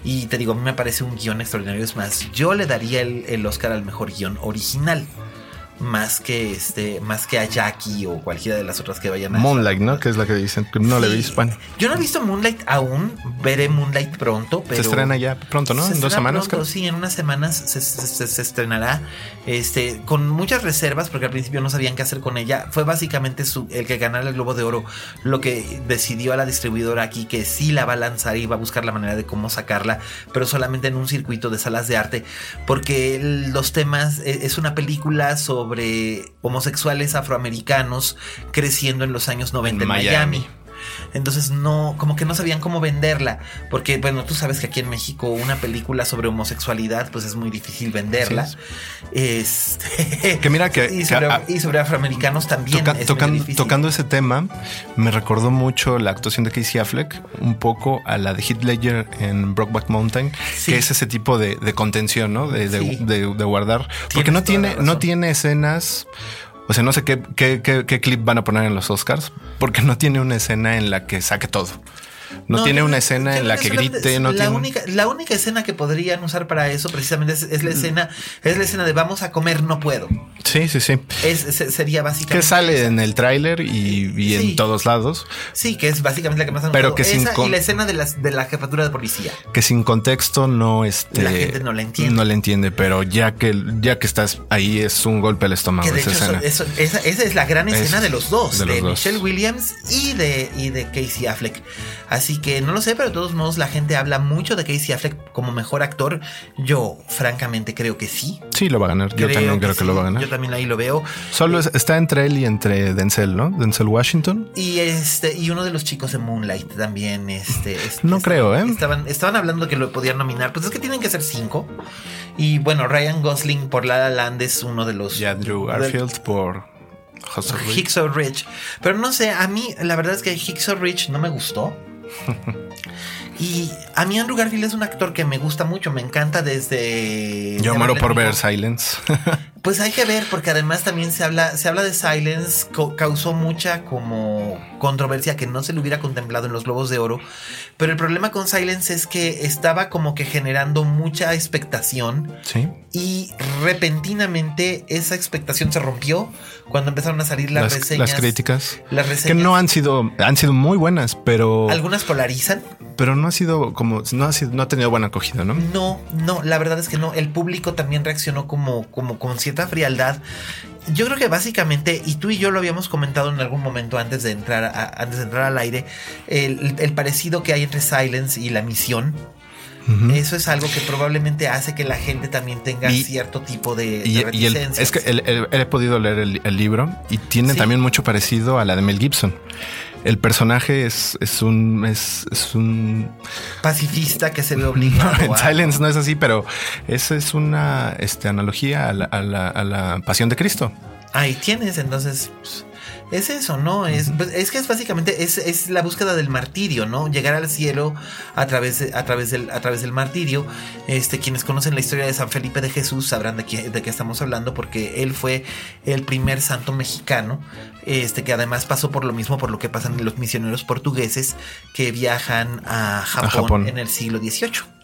y te digo, a mí me parece un guion extraordinario. Es más, yo le daría el, el Oscar al mejor guion original más que este, más que a Jackie o cualquiera de las otras que vayan a Moonlight, ¿no? Que es la que dicen que no le vi hispano. Yo no he visto Moonlight aún, veré Moonlight pronto, pero se estrena ya pronto, ¿no? En dos semanas. Pronto, sí, en unas semanas se, se, estrenará. Este, con muchas reservas, porque al principio no sabían qué hacer con ella. Fue básicamente su, el que ganara el Globo de Oro lo que decidió a la distribuidora aquí que sí la va a lanzar y va a buscar la manera de cómo sacarla, pero solamente en un circuito de salas de arte, porque los temas e, es una película sobre sobre homosexuales afroamericanos creciendo en los años 90 en Miami. Entonces no, como que no sabían cómo venderla, porque bueno, tú sabes que aquí en México una película sobre homosexualidad pues es muy difícil venderla. Este, que mira que [laughs] y sobre, afroamericanos también. tocando, ese tema, me recordó mucho la actuación de Casey Affleck, un poco a la de Heath Ledger en Brokeback Mountain, que es ese tipo de, contención, ¿no? De, guardar, porque no tiene, no tiene escenas o sea, no sé qué, qué, qué, clip van a poner en los Oscars, porque no tiene una escena en la que saque todo. No, tiene una escena en la que grite, no la única, la única escena que podrían usar para eso precisamente es, la escena, es la escena de vamos a comer, no puedo. Sí, sí, sí. Es, sería básicamente. Que sale en el tráiler y, en todos lados. Sí, que es básicamente la que más han Pero que sin y la escena de, las, de la jefatura de policía. Que sin contexto no este, La gente no la entiende. No la entiende, pero ya que, ya que estás ahí es un golpe al estómago. esa, escena. esa, es la gran escena de los dos, de, Michelle Williams y de, y de Casey Affleck. Así que no lo sé, pero de todos modos la gente habla mucho de Casey Affleck como mejor actor. Yo, francamente, creo que sí. Sí, lo va a ganar. Yo también creo que, lo va a ganar. Yo también ahí lo veo. Solo está entre él y entre Denzel, ¿no? Denzel Washington. Y este, y uno de los chicos de Moonlight también. Este, este no creo, ¿eh? Estaban, estaban hablando que lo podían nominar. Pues es que tienen que ser cinco. Y bueno, Ryan Gosling por La La Land es uno de los. Y Andrew Garfield por Hicks Rich. Pero no sé, a mí la verdad es que Hicks Rich no me gustó. [laughs] y a mí Andrew Garfield es un actor que me gusta mucho, me encanta desde... Yo muero por ver Silence. [laughs] Pues hay que ver, porque además también se habla, se habla de Silence, causó mucha como controversia que no se le hubiera contemplado en los Globos de Oro. Pero el problema con Silence es que estaba como que generando mucha expectación. Sí. Y repentinamente esa expectación se rompió cuando empezaron a salir las, reseñas. Las críticas. Las reseñas. Que no han sido, han sido muy buenas, pero. Algunas polarizan. Pero no ha sido como, no ha sido, no ha tenido buena acogida, ¿no? No, no, la verdad es que no. El público también reaccionó como, como con cierta frialdad. Yo creo que básicamente, y tú y yo lo habíamos comentado en algún momento antes de entrar, antes de entrar al aire, el, parecido que hay entre Silence y la misión. Eso es algo que probablemente hace que la gente también tenga cierto tipo de, y, es que he podido leer el, libro y tiene también mucho parecido a la de Mel Gibson el personaje es, es un es, un pacifista que se ve obligado. No, [laughs] en Silence no es así, pero esa es una este, analogía a la, a, la, a la pasión de Cristo. Ahí tienes, entonces pues, es eso, ¿no? Es, pues, es que es básicamente, es, es, la búsqueda del martirio, ¿no? Llegar al cielo a través, de, a través, del, a través del martirio. Este, quienes conocen la historia de San Felipe de Jesús sabrán de qué, de qué estamos hablando, porque él fue el primer santo mexicano, este, que además pasó por lo mismo, por lo que pasan los misioneros portugueses que viajan a Japón. en el siglo XVIII.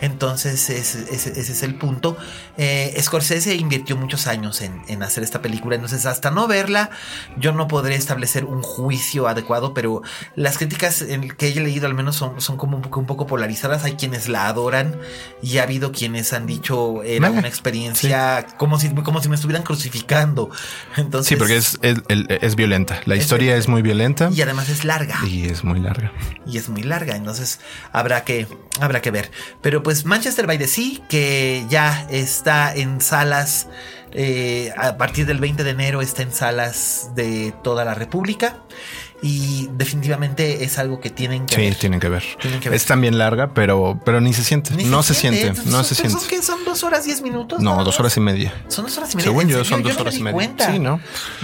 Entonces ese, es el punto. Eh, Scorsese invirtió muchos años en, hacer esta película, entonces hasta no verla yo no podré establecer un juicio adecuado, pero las críticas que he leído al menos son, son como un poco, un poco, polarizadas. Hay quienes la adoran y ha habido quienes han dicho era una experiencia como, si, como si me estuvieran crucificando. Entonces, sí, porque es, es, violenta. La historia es muy violenta. Y además es larga. Y es muy larga. Y es muy larga, entonces habrá que, habrá que ver. Pero pues Manchester by the Sea, que ya está en salas eh, a partir del 20 de enero está en salas de toda la República y definitivamente es algo que tienen que sí, ver. tienen que ver. Es también larga, pero, pero ni se siente. no se siente. no se siente. ¿Son, ¿Son dos horas diez minutos? No, dos horas y media. Son dos horas y media. Según yo, son dos horas y media. Cuenta. Sí, ¿no?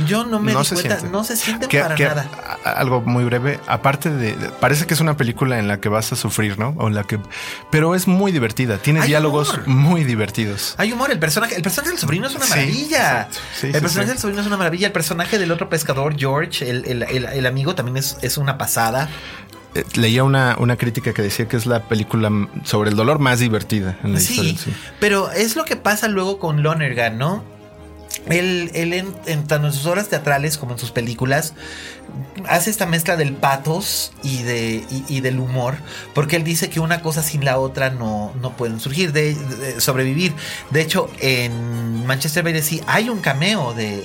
Yo no me di cuenta. No se sienten para nada. Algo muy breve. Aparte de, parece que es una película en la que vas a sufrir, ¿no? O en la que, pero es muy divertida. Tiene diálogos muy divertidos. Hay humor. El personaje, el personaje del sobrino es una maravilla. el personaje del sobrino es una maravilla. El personaje del otro pescador, George, el, el, el, el amigo también es, es una pasada. Eh, leía una, una, crítica que decía que es la película sobre el dolor más divertida en la sí, historia. Sí, pero es lo que pasa luego con Lonergan, ¿no? Él, él en, en, tanto en sus obras teatrales como en sus películas hace esta mezcla del patos y, de, y, y del humor, porque él dice que una cosa sin la otra no, no pueden surgir, de, de, sobrevivir. De hecho, en Manchester by the Sea hay un cameo de,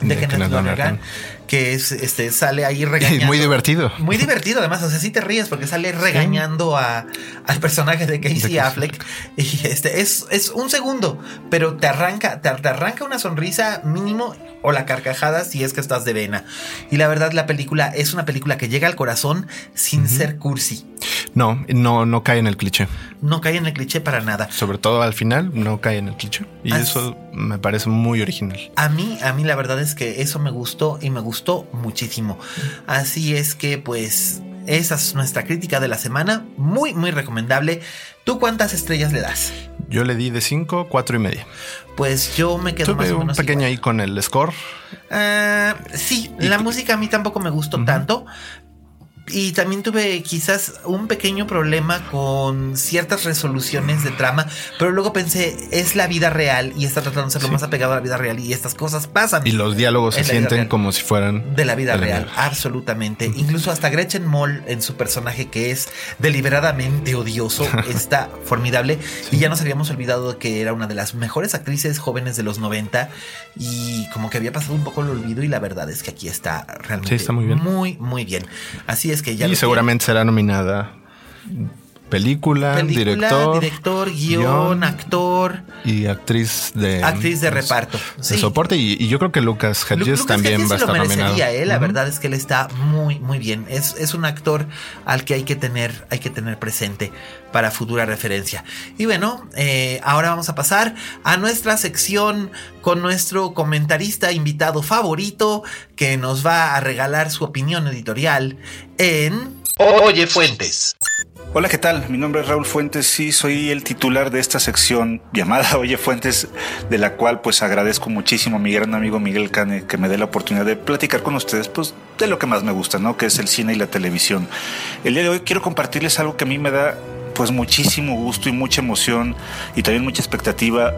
de, de Kenneth Lonergan que es este sale ahí [laughs] regañando. Muy divertido. Muy divertido, además. O sea, sí te ríes porque sale regañando a, al personaje de Casey de Affleck. Y este es, es un segundo, pero te arranca, te, te, arranca una sonrisa mínimo o la carcajada si es que estás de vena. Y la verdad, la película es una película que llega al corazón sin uh -huh. ser cursi. No, no, no cae en el cliché. No cae en el cliché para nada. Sobre todo al final, no cae en el cliché. Y As eso me parece muy original. A mí, a mí la verdad es que eso me gustó y me gustó gustó muchísimo. Así es que pues esa es nuestra crítica de la semana. Muy, muy recomendable. ¿Tú cuántas estrellas le das? Yo le di de 5, 4 y media. Pues yo me quedo Tuve más o menos un pequeño igual. ahí con el score. Uh, sí, ¿Y la música a mí tampoco me gustó uh -huh. tanto. Y también tuve quizás un pequeño problema con ciertas resoluciones de trama, pero luego pensé, es la vida real y está tratando de ser lo sí. más apegado a la vida real y estas cosas pasan. Y los diálogos se sienten como si fueran de la vida de real, la vida. absolutamente. Uh -huh. Incluso hasta Gretchen Moll en su personaje que es deliberadamente odioso [laughs] está formidable sí. y ya nos habíamos olvidado que era una de las mejores actrices jóvenes de los 90 y como que había pasado un poco el olvido y la verdad es que aquí está realmente sí, está muy bien. Muy muy bien. Así es que ya y seguramente será nominada película, película director, director guion, guion, actor y actriz de actriz de reparto, de sí. soporte y, y, yo creo que Lucas Hedges Lucas Hedges también va a estar lo nominado. Eh, la uh -huh. verdad es que él está muy muy bien. Es, es un actor al que hay que tener hay que tener presente para futura referencia. Y bueno, eh, ahora vamos a pasar a nuestra sección con nuestro comentarista invitado favorito que nos va a regalar su opinión editorial en Oye Fuentes. Hola, ¿qué tal? Mi nombre es Raúl Fuentes y soy el titular de esta sección llamada [laughs] Oye Fuentes, de la cual pues agradezco muchísimo a mi gran amigo Miguel Cane que me dé la oportunidad de platicar con ustedes pues de lo que más me gusta, ¿no? Que es el cine y la televisión. El día de hoy quiero compartirles algo que a mí me da pues muchísimo gusto y mucha emoción y también mucha expectativa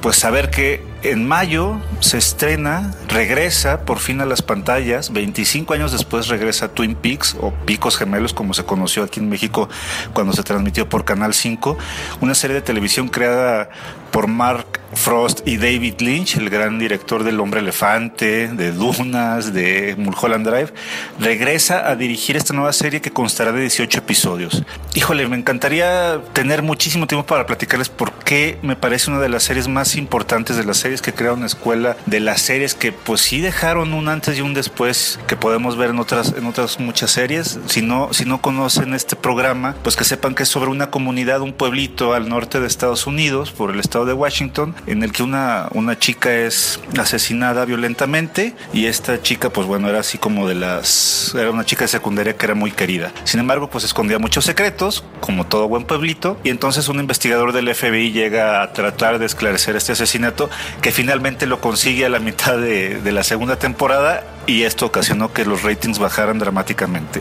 pues saber que en mayo se estrena, regresa por fin a las pantallas, 25 años después regresa Twin Peaks o Picos Gemelos como se conoció aquí en México cuando se transmitió por Canal 5, una serie de televisión creada por Mark Frost y David Lynch, el gran director del Hombre Elefante, de Dunas, de Mulholland Drive, regresa a dirigir esta nueva serie que constará de 18 episodios. Híjole, me encantaría tener muchísimo tiempo para platicarles por qué me parece una de las series más importantes de las series que crearon una escuela, de las series que pues sí dejaron un antes y un después que podemos ver en otras, en otras muchas series. Si no, si no conocen este programa, pues que sepan que es sobre una comunidad, un pueblito al norte de Estados Unidos, por el estado de Washington, en el que una, una chica es asesinada violentamente y esta chica pues bueno era así como de las era una chica de secundaria que era muy querida. Sin embargo pues escondía muchos secretos como todo buen pueblito y entonces un investigador del FBI llega a tratar de esclarecer este asesinato que finalmente lo consigue a la mitad de, de la segunda temporada y esto ocasionó que los ratings bajaran dramáticamente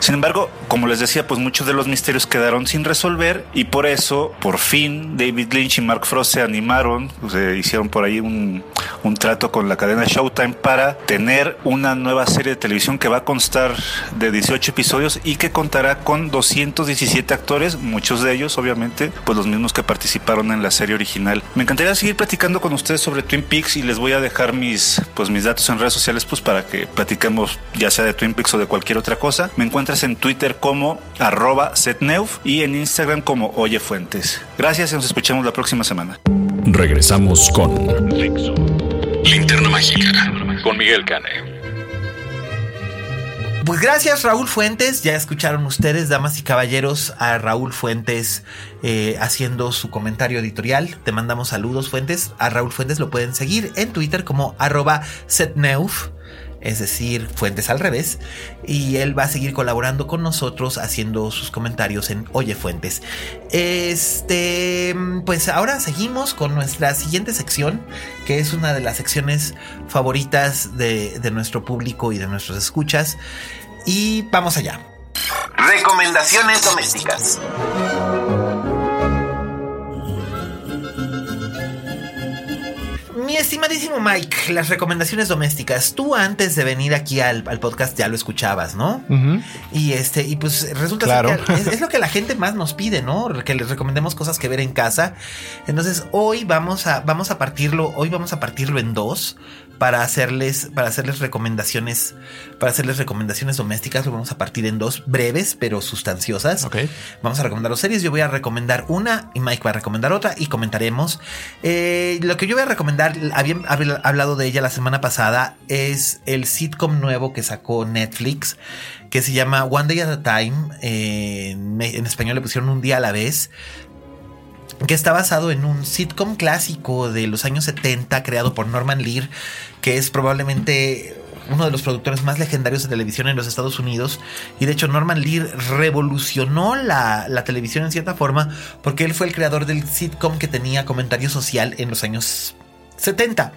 sin embargo, como les decía, pues muchos de los misterios quedaron sin resolver y por eso, por fin, David Lynch y Mark Frost se animaron, se hicieron por ahí un, un trato con la cadena Showtime para tener una nueva serie de televisión que va a constar de 18 episodios y que contará con 217 actores, muchos de ellos obviamente pues los mismos que participaron en la serie original. Me encantaría seguir platicando con ustedes sobre Twin Peaks y les voy a dejar mis pues mis datos en redes sociales pues para que platiquemos ya sea de Twin Peaks o de cualquier otra cosa. Me encuentras en Twitter como arroba setneuf y en Instagram como Oye Fuentes. Gracias y nos escuchamos la próxima semana. Regresamos con Linterna Mágica con Miguel Cane. Pues gracias Raúl Fuentes, ya escucharon ustedes, damas y caballeros, a Raúl Fuentes eh, haciendo su comentario editorial. Te mandamos saludos Fuentes. A Raúl Fuentes lo pueden seguir en Twitter como arroba setneuf es decir, Fuentes al revés, y él va a seguir colaborando con nosotros haciendo sus comentarios en Oye Fuentes. Este, pues ahora seguimos con nuestra siguiente sección, que es una de las secciones favoritas de, de nuestro público y de nuestros escuchas, y vamos allá. Recomendaciones domésticas. Mi estimadísimo Mike, las recomendaciones domésticas. Tú antes de venir aquí al, podcast ya lo escuchabas, ¿no? Y este, y pues resulta que es, es, lo que la gente más nos pide, ¿no? Que les recomendemos cosas que ver en casa. Entonces, hoy vamos a, vamos a partirlo, hoy vamos a partirlo en dos para hacerles, para hacerles recomendaciones, para hacerles recomendaciones domésticas. Lo vamos a partir en dos breves, pero sustanciosas. Okay. Vamos a recomendar dos series. Yo voy a recomendar una y Mike va a recomendar otra y comentaremos. Eh, lo que yo voy a recomendar, había hablado de ella la semana pasada, es el sitcom nuevo que sacó Netflix que se llama One Day at a Time. Eh, en, en español le pusieron un día a la vez que está basado en un sitcom clásico de los años 70 creado por Norman Lear, que es probablemente uno de los productores más legendarios de televisión en los Estados Unidos. Y de hecho Norman Lear revolucionó la, la, televisión en cierta forma porque él fue el creador del sitcom que tenía comentario social en los años 70.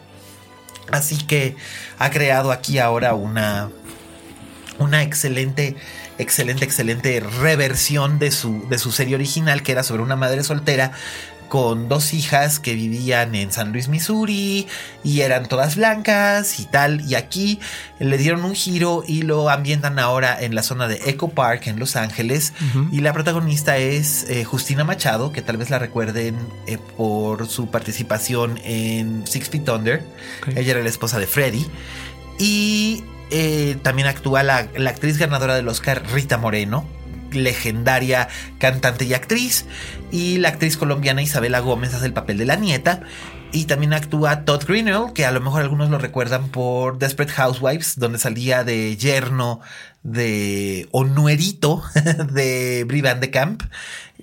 Así que ha creado aquí ahora una, una excelente excelente, excelente reversión de su, de su serie original, que era sobre una madre soltera con dos hijas que vivían en San Luis, Missouri, y eran todas blancas y tal. Y aquí le dieron un giro y lo ambientan ahora en la zona de Echo Park, en Los Ángeles. Uh -huh. Y la protagonista es eh, Justina Machado, que tal vez la recuerden eh, por su participación en Six Feet Under. Okay. Ella era la esposa de Freddy. Y eh, también actúa la, actriz ganadora del Oscar, Rita Moreno, legendaria cantante y actriz. Y la actriz colombiana Isabela Gómez hace el papel de la nieta. Y también actúa Todd Greenwell, que a lo mejor algunos lo recuerdan por Desperate Housewives, donde salía de yerno de o nuerito [laughs] de Brie Van de Camp,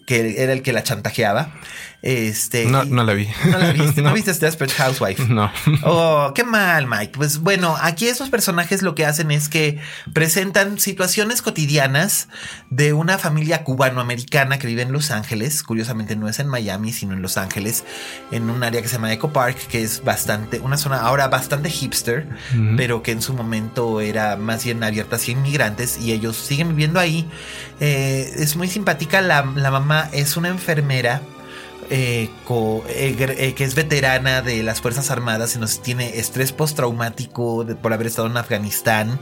que era el que la chantajeaba. Este, no, no la vi. No la viste, no, [laughs] ¿No viste Desperate Housewife. No. Oh, qué mal, Mike. Pues bueno, aquí esos personajes lo que hacen es que presentan situaciones cotidianas de una familia cubanoamericana que vive en Los Ángeles. Curiosamente no es en Miami, sino en Los Ángeles, en un área que se llama Echo Park, que es bastante, una zona ahora bastante hipster, uh -huh. pero que en su momento era más bien abierta hacia inmigrantes y ellos siguen viviendo ahí. Eh, es muy simpática. La, la mamá es una enfermera eh, co, eh, eh, que es veterana de las Fuerzas Armadas y nos tiene estrés postraumático por haber estado en Afganistán,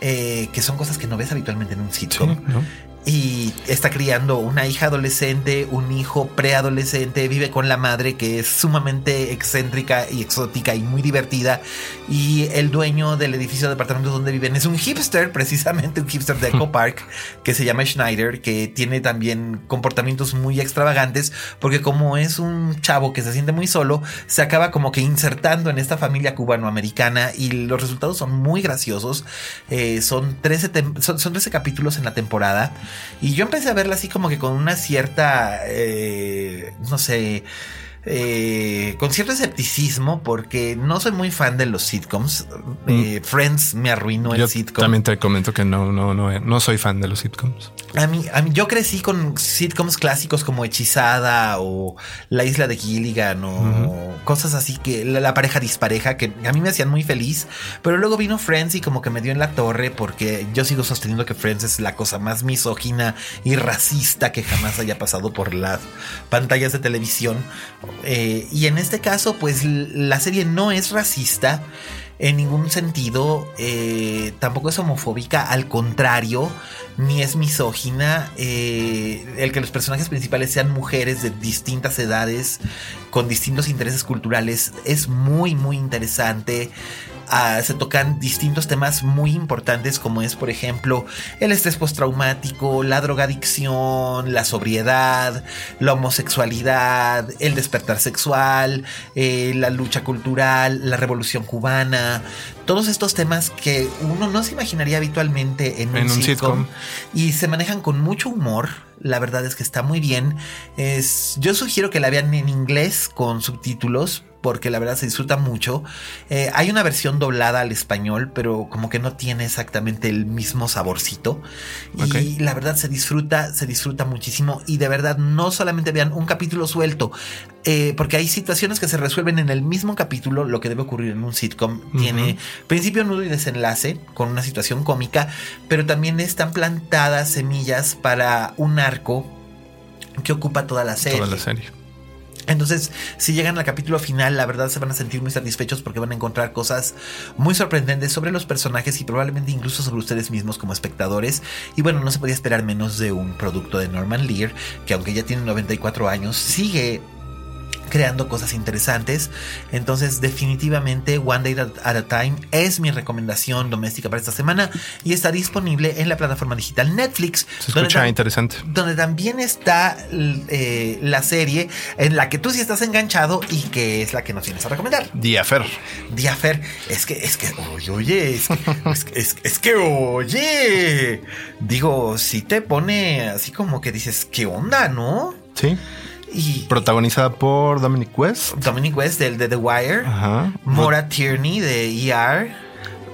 eh, que son cosas que no ves habitualmente en un sitcom. Sí, ¿no? y está criando una hija adolescente, un hijo preadolescente, vive con la madre que es sumamente excéntrica y exótica y muy divertida y el dueño del edificio de departamentos donde viven es un hipster, [laughs] precisamente un hipster de Echo Park que se llama Schneider, que tiene también comportamientos muy extravagantes porque como es un chavo que se siente muy solo, se acaba como que insertando en esta familia cubanoamericana y los resultados son muy graciosos. Eh, son, 13 son, son 13 capítulos en la temporada. Y yo empecé a verla así como que con una cierta, eh, no sé, eh, con cierto escepticismo porque no soy muy fan de los sitcoms. Mm. Eh, Friends me arruinó yo el sitcom. También te comento que no, no, no, no soy fan de los sitcoms. A mí, a mí, yo crecí con sitcoms clásicos como Hechizada o La Isla de Gilligan o cosas así que la, la, pareja dispareja que a mí me hacían muy feliz. Pero luego vino Friends y como que me dio en la torre porque yo sigo sosteniendo que Friends es la cosa más misógina y racista que jamás haya pasado por las pantallas de televisión Eh, y en este caso, pues la serie no es racista en ningún sentido, eh, tampoco es homofóbica, al contrario, ni es misógina. Eh, el que los personajes principales sean mujeres de distintas edades, con distintos intereses culturales, es muy, muy interesante. Ah, se tocan distintos temas muy importantes como es por ejemplo el estrés postraumático, la drogadicción, la sobriedad, la homosexualidad, el despertar sexual, eh, la lucha cultural, la revolución cubana, todos estos temas que uno no se imaginaría habitualmente en, un, sitcom, y se manejan con mucho humor. La verdad es que está muy bien. Es, yo sugiero que la vean en inglés con subtítulos porque la verdad se disfruta mucho. Eh, hay una versión doblada al español, pero como que no tiene exactamente el mismo saborcito. Y la verdad se disfruta, se disfruta muchísimo. Y de verdad no solamente vean un capítulo suelto, eh, porque hay situaciones que se resuelven en el mismo capítulo, lo que debe ocurrir en un sitcom. Tiene principio, nudo y desenlace con una situación cómica, pero también están plantadas semillas para un arco que ocupa toda la serie. Toda la serie. Entonces, si llegan al capítulo final, la verdad se van a sentir muy satisfechos porque van a encontrar cosas muy sorprendentes sobre los personajes y probablemente incluso sobre ustedes mismos como espectadores. Y bueno, no se podía esperar menos de un producto de Norman Lear, que aunque ya tiene 94 años, sigue creando cosas interesantes. Entonces, definitivamente, One Day at a Time es mi recomendación doméstica para esta semana y está disponible en la plataforma digital Netflix. Se escucha interesante. Donde también está eh, la serie en la que tú sí estás enganchado y que es la que nos tienes a recomendar. Diafer. Diafer. Es que, es que, oye, oye, es que, es, que, oye. Digo, si te pone así como que dices, ¿qué onda, no? Sí. Protagonizada por Dominic West. Dominic West del de The Wire. Ajá. Maura Tierney de ER.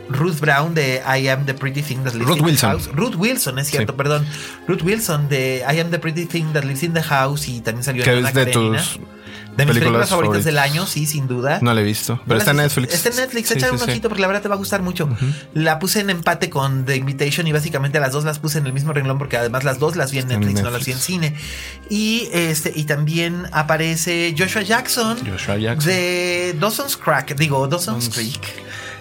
Ruth Brown de I Am the Pretty Thing That Lives Ruth in Wilson. the House. Ruth Wilson, es cierto, perdón. Ruth Wilson de I Am the Pretty Thing That Lives in the House y también salió en es de tus de mis películas, favoritas del año, sí, sin duda. No la he visto, pero está en Netflix. Está en Netflix, échale un ojito porque la verdad te va a gustar mucho. La puse en empate con The Invitation y básicamente las dos las puse en el mismo renglón porque además las dos las vi en Netflix, no las vi en cine. Y este y también aparece Joshua Jackson, Joshua Jackson. de Dawson's Crack, digo Dawson's Creek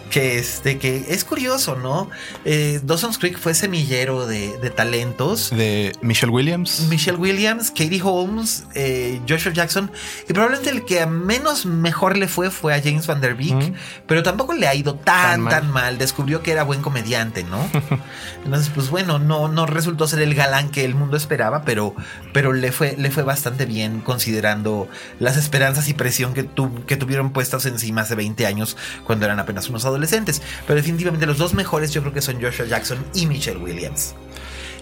que este que es curioso, ¿no? Eh, Dawson's Creek fue semillero de, talentos. De Michelle Williams. Michelle Williams, Katie Holmes, eh, Joshua Jackson. Y probablemente el que menos mejor le fue fue a James Van Der Beek. Pero tampoco le ha ido tan, tan mal. Descubrió que era buen comediante, ¿no? [laughs] Entonces, pues bueno, no, no resultó ser el galán que el mundo esperaba, pero, pero le, fue, le fue bastante bien considerando las esperanzas y presión que, que tuvieron puestas encima hace 20 años cuando eran apenas unos adolescentes adolescentes. Pero definitivamente los dos mejores yo creo que son Joshua Jackson y Michelle Williams.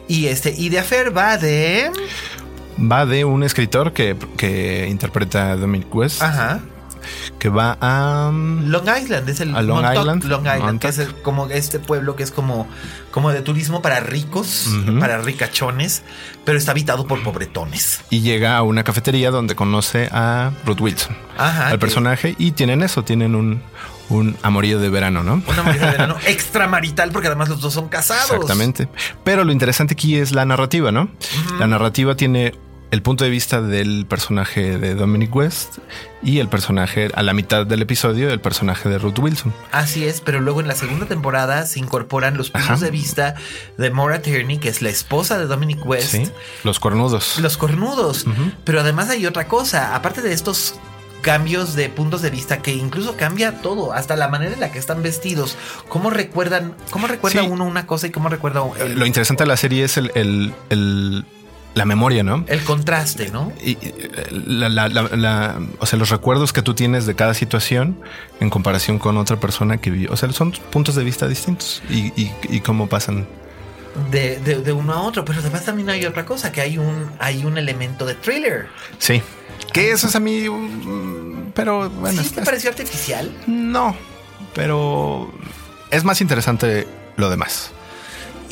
Y este, y de Affair va de. Va de un escritor que, que interpreta a Dominic West. Ajá que va a um, Long Island, es el Long Island, Long Island que es como este pueblo que es como, como de turismo para ricos, para ricachones, pero está habitado por pobretones. Y llega a una cafetería donde conoce a Ruth Wilson, al personaje, y tienen eso, tienen un, un amorío de verano, ¿no? Un amorío de verano [laughs] extramarital, porque además los dos son casados. Exactamente. Pero lo interesante aquí es la narrativa, ¿no? La narrativa tiene el punto de vista del personaje de Dominic West y el personaje a la mitad del episodio, el personaje de Ruth Wilson. Así es, pero luego en la segunda temporada se incorporan los puntos de vista de Maura Tierney, que es la esposa de Dominic West. Sí, los cornudos. Los cornudos. Pero además hay otra cosa, aparte de estos cambios de puntos de vista que incluso cambia todo, hasta la manera en la que están vestidos. ¿Cómo recuerdan, cómo recuerda uno una cosa y cómo recuerda Lo interesante de la serie es el la memoria, ¿no? El contraste, ¿no? Y la, o sea, los recuerdos que tú tienes de cada situación en comparación con otra persona que vivió. O sea, son puntos de vista distintos y, cómo pasan. De, uno a otro, pero además también hay otra cosa, que hay un, hay un elemento de thriller. Sí. Que eso es a mí, mm, pero bueno. ¿Sí te pareció artificial? No, pero es más interesante lo demás.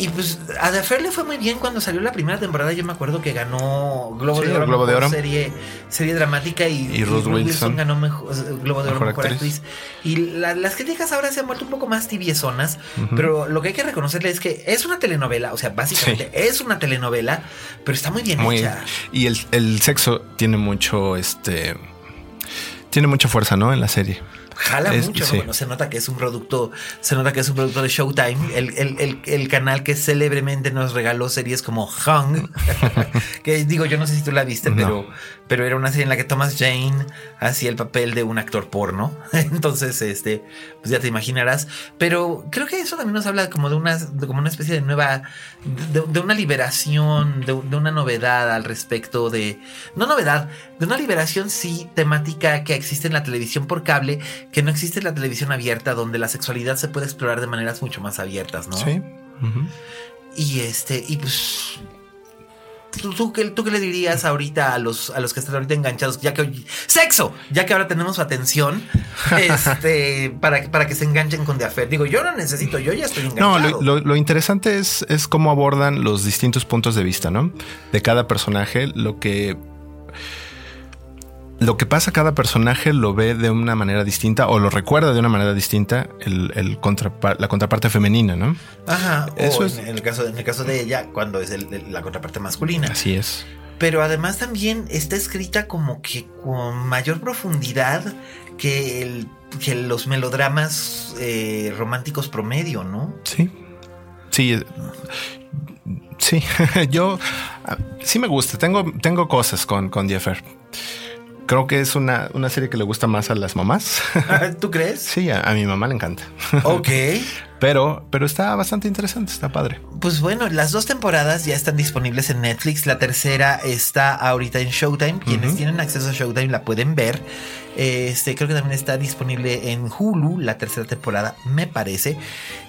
Y pues a The le fue muy bien cuando salió la primera temporada. Yo me acuerdo que ganó Globo de Oro, Globo de Oro. Serie, serie dramática y, Ruth, Wilson, ganó mejor, Globo de Oro mejor, actriz. Y las críticas ahora se han vuelto un poco más tibiezonas, pero lo que hay que reconocerle es que es una telenovela, o sea, básicamente es una telenovela, pero está muy bien hecha. Y el, el sexo tiene mucho este tiene mucha fuerza, ¿no? En la serie. Jala mucho, ¿no? Bueno, se nota que es un producto, se nota que es un producto de Showtime, el, el, el, canal que célebremente nos regaló series como Hung, [laughs] que digo, yo no sé si tú la viste, pero, pero era una serie en la que Thomas Jane hacía el papel de un actor porno. [laughs] Entonces, este, pues ya te imaginarás. Pero creo que eso también nos habla como de una, como una especie de nueva, de, una liberación, de, de, una novedad al respecto de, no novedad, de una liberación sí temática que existe en la televisión por cable que no existe la televisión abierta donde la sexualidad se puede explorar de maneras mucho más abiertas, ¿no? Sí. Y este, y pues ¿Tú, qué, ¿Tú, qué, le dirías ahorita a los, a los que están ahorita enganchados? Ya que sexo, ya que ahora tenemos su atención, [laughs] este, para, para que se enganchen con The Digo, yo no necesito, yo ya estoy enganchado. No, lo, lo, interesante es, es cómo abordan los distintos puntos de vista, ¿no? De cada personaje, lo que lo que pasa cada personaje lo ve de una manera distinta o lo recuerda de una manera distinta el, el la contraparte femenina, ¿no? Ajá. Eso es... en, el caso, en el caso de ella, cuando es la contraparte masculina. Así es. Pero además también está escrita como que con mayor profundidad que, el, que los melodramas eh, románticos promedio, ¿no? Sí. Sí. Eh, sí, [laughs] yo ah, sí me gusta. Tengo, tengo cosas con, con Jeffer creo que es una, una, serie que le gusta más a las mamás. ¿Tú crees? [laughs] Sí, a, mi mamá le encanta. Ok. [laughs] pero, pero está bastante interesante, está padre. Pues bueno, las dos temporadas ya están disponibles en Netflix. La tercera está ahorita en Showtime. Quienes tienen acceso a Showtime la pueden ver. Este, creo que también está disponible en Hulu la tercera temporada, me parece.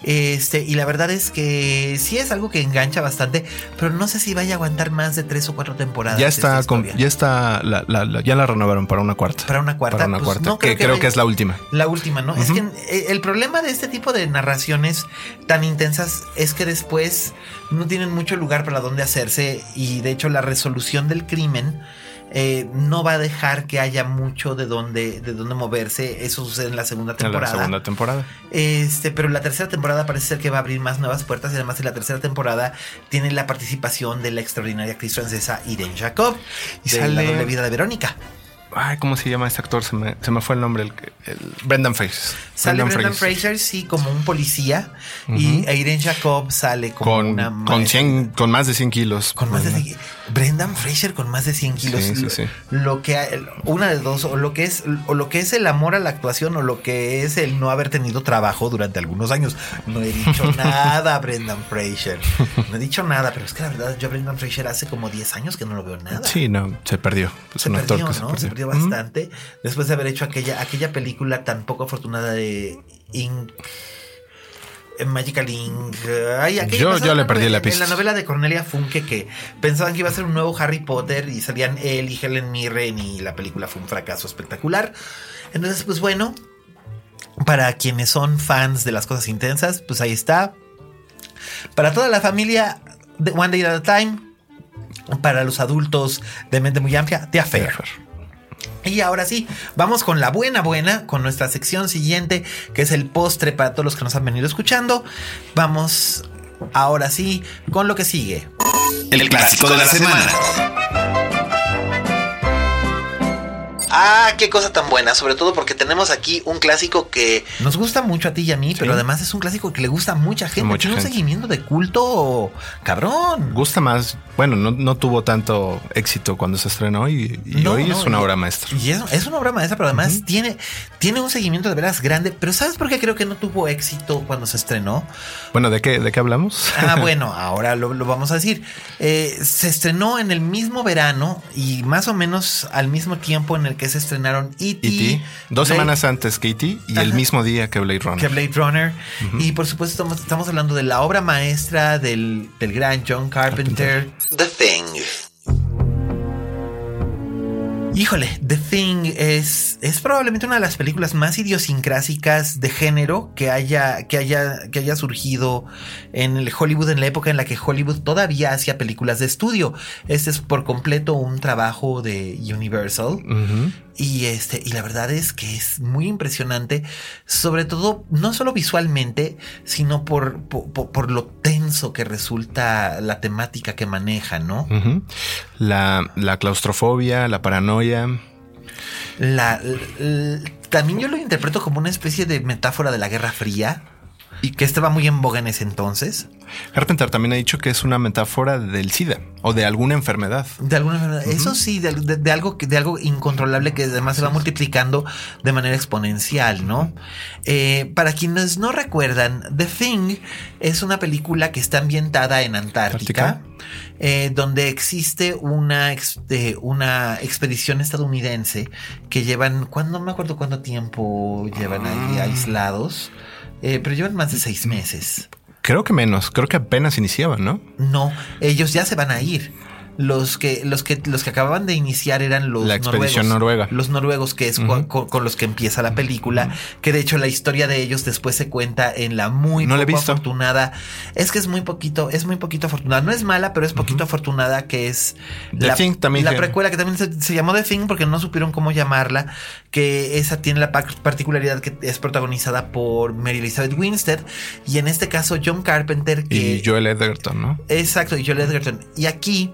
Este, y la verdad es que sí es algo que engancha bastante, pero no sé si vaya a aguantar más de tres o cuatro temporadas. Ya está, ya está, la, ya la renovaron para una cuarta. Para una cuarta. Para una pues cuarta. que, creo, que, es la última. La última, ¿no? Es que eh, el problema de este tipo de tan intensas es que después no tienen mucho lugar para dónde hacerse y de hecho la resolución del crimen eh, no va a dejar que haya mucho de dónde, de dónde moverse. Eso sucede en la segunda temporada. En la segunda temporada. Este, pero la tercera temporada parece ser que va a abrir más nuevas puertas. Y además, en la tercera temporada tiene la participación de la extraordinaria actriz francesa Irene Jacob y de sale... la doble vida de Verónica. Ay, ¿cómo se llama este actor? Se me, fue el nombre. El, Brendan Fraser. Sale Brendan, Fraser. sí, como un policía. Y Irene Jacob sale como con, una. Con, 100, con más de 100 kilos. Con más de 100 Brendan Fraser con más de 100 kilos. Sí, sí, sí. Lo que una de dos, o lo que es, o lo que es el amor a la actuación, o lo que es el no haber tenido trabajo durante algunos años. No he dicho [laughs] nada, Brendan Fraser. No he dicho nada, pero es que la verdad, yo Brendan Fraser hace como 10 años que no lo veo nada. Sí, no, se perdió. se, perdió, ¿no? se perdió, bastante. Después de haber hecho aquella, aquella película tan poco afortunada de Magical Inc. yo, yo le perdí la pista. En la novela de Cornelia Funke que pensaban que iba a ser un nuevo Harry Potter y salían él y Helen Mirren y la película fue un fracaso espectacular. Entonces, pues bueno, para quienes son fans de las cosas intensas, pues ahí está. Para toda la familia, One Day at a Time. Para los adultos de mente muy amplia, The Affair. Y ahora sí, vamos con la buena buena, con nuestra sección siguiente, que es el postre para todos los que nos han venido escuchando. Vamos ahora sí con lo que sigue. El, clásico, de la, semana. Ah, qué cosa tan buena, sobre todo porque tenemos aquí un clásico que nos gusta mucho a ti y a mí, pero además es un clásico que le gusta a mucha gente. Mucha Tiene un seguimiento de culto cabrón. Gusta más, bueno, no, tuvo tanto éxito cuando se estrenó y, hoy es una obra maestra. Y es, una obra maestra, pero además tiene, tiene un seguimiento de veras grande. Pero ¿sabes por qué creo que no tuvo éxito cuando se estrenó? Bueno, ¿de qué, de qué hablamos? Ah, [laughs] bueno, ahora lo, vamos a decir. Eh, se estrenó en el mismo verano y más o menos al mismo tiempo en el que que se estrenaron E.T. E dos semanas antes que E.T. y el mismo día que Blade Runner. Que Blade Runner. Y por supuesto estamos, hablando de la obra maestra del, del gran John Carpenter. The Thing. Híjole, The Thing es, es probablemente una de las películas más idiosincrásicas de género que haya, que haya, que haya surgido en el Hollywood en la época en la que Hollywood todavía hacía películas de estudio. Este es por completo un trabajo de Universal. Y este, y la verdad es que es muy impresionante, sobre todo, no solo visualmente, sino por, por, lo tenso que resulta la temática que maneja, ¿no? la, la claustrofobia, la paranoia. La, también yo lo interpreto como una especie de metáfora de la Guerra Fría y que estaba muy en boga en ese entonces. Carpenter también ha dicho que es una metáfora del SIDA o de alguna enfermedad. De alguna enfermedad. Eso sí, de, algo, de algo incontrolable que además se va multiplicando de manera exponencial, ¿no? Eh, para quienes no recuerdan, The Thing es una película que está ambientada en Antártica. Eh, donde existe una, una expedición estadounidense que llevan, cuando no me acuerdo cuánto tiempo llevan ahí ah. aislados. Eh, pero llevan más de seis meses. Creo que menos, creo que apenas iniciaban, ¿no? No, ellos ya se van a ir. Los que, los que, los que acababan de iniciar eran los la expedición noruega. Los noruegos, que es con, los que empieza la película. Que de hecho la historia de ellos después se cuenta en la muy no poco afortunada. Es que es muy poquito, es muy poquito afortunada. No es mala, pero es poquito afortunada, que es la, también la precuela que también se, llamó The Thing porque no supieron cómo llamarla. Que esa tiene la particularidad que es protagonizada por Mary Elizabeth Winstead. Y en este caso, John Carpenter. Que, y Joel Edgerton, ¿no? Exacto, y Joel Edgerton. Y aquí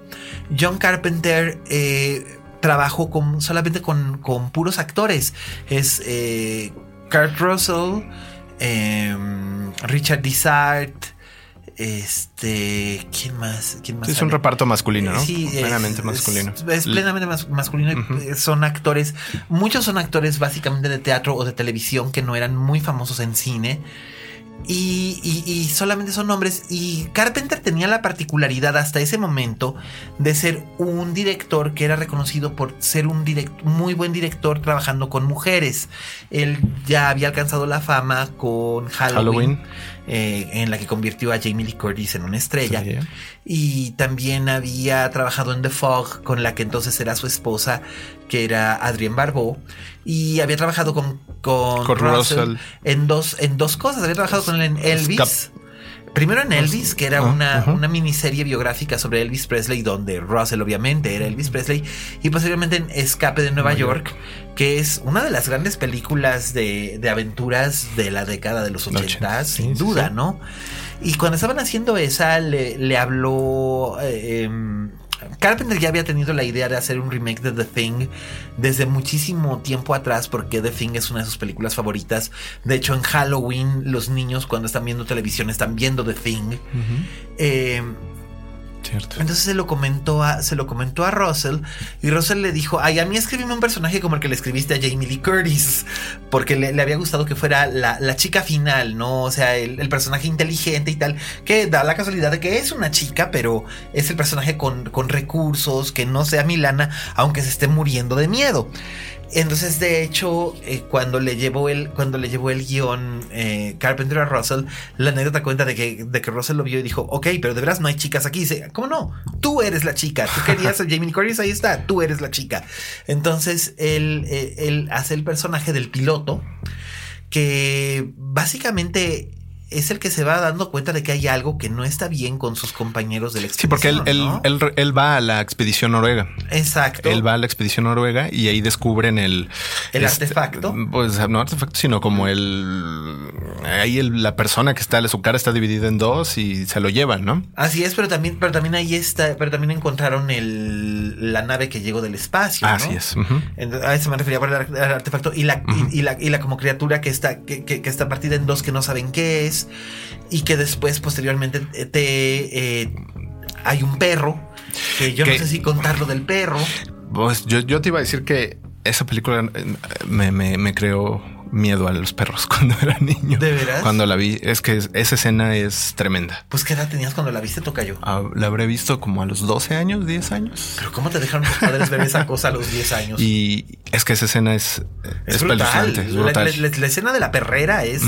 John Carpenter eh, trabajó con, solamente con, puros actores. Es eh, Kurt Russell, em, Richard Dissart. Este, ¿quién más? ¿Quién más es un reparto masculino, ¿no? Sí, plenamente masculino. Es, plenamente masculino. Son actores, muchos son actores básicamente de teatro o de televisión que no eran muy famosos en cine. Y, solamente son nombres. Y Carpenter tenía la particularidad hasta ese momento de ser un director que era reconocido por ser un muy buen director trabajando con mujeres. Él ya había alcanzado la fama con Halloween. Eh, en la que convirtió a Jamie Lee Curtis en una estrella. Y también había trabajado en The Fog, con la que entonces era su esposa, que era Adrienne Barbeau. Y había trabajado con, con, Russell, En, dos, en dos cosas. Había trabajado con él en Elvis. Primero en Elvis, que era una, una, miniserie biográfica sobre Elvis Presley, donde Russell obviamente era Elvis Presley, y posteriormente en Escape de Nueva, York, que es una de las grandes películas de, aventuras de la década de los 80, sin duda, ¿no? Y cuando estaban haciendo esa, le, habló... Eh, em, Carpenter ya había tenido la idea de hacer un remake de The Thing desde muchísimo tiempo atrás porque The Thing es una de sus películas favoritas. De hecho, en Halloween los niños cuando están viendo televisión están viendo The Thing. Entonces se lo comentó a, se lo comentó a Russell y Russell le dijo, ay, a mí escribime un personaje como el que le escribiste a Jamie Lee Curtis, porque le, había gustado que fuera la, chica final, ¿no? O sea, el, personaje inteligente y tal, que da la casualidad de que es una chica, pero es el personaje con, con recursos, que no sea Milana, aunque se esté muriendo de miedo. Entonces, de hecho, eh, cuando le llevó el, cuando le llevó el guion eh, Carpenter a Russell, la anécdota cuenta de que, de que Russell lo vio y dijo, ok, pero de veras no hay chicas aquí. dice, ¿cómo no? Tú eres la chica. Tú querías a Jamie Curtis, ahí está, tú eres la chica. Entonces, él, eh, él hace el personaje del piloto que básicamente es el que se va dando cuenta de que hay algo que no está bien con sus compañeros de la expedición. Sí, porque él, él, va a la expedición noruega. Exacto. Él va a la expedición noruega y ahí descubren el... El este, artefacto. Pues no artefacto, sino como el... Ahí la persona que está, su cara está dividida en dos y se lo llevan, ¿no? Así es, pero también, pero también ahí está, pero también encontraron el, la nave que llegó del espacio. Así es. A eso me refería por el artefacto y la, y, la, y la como criatura que está, que, que está partida en dos que no saben qué es y que después, posteriormente, te eh, hay un perro que yo no sé si contarlo del perro. Pues yo, yo te iba a decir que esa película eh, me, me, me creó miedo a los perros [laughs] cuando era niño. ¿De veras? Cuando la vi, es que esa escena es tremenda. Pues qué edad tenías cuando la viste, Tocayo. Ah, la habré visto como a los 12 años, 10 años. Pero ¿cómo te dejaron tus padres ver esa cosa a los 10 años? Y es que esa escena es, es, brutal. La, escena de la perrera es,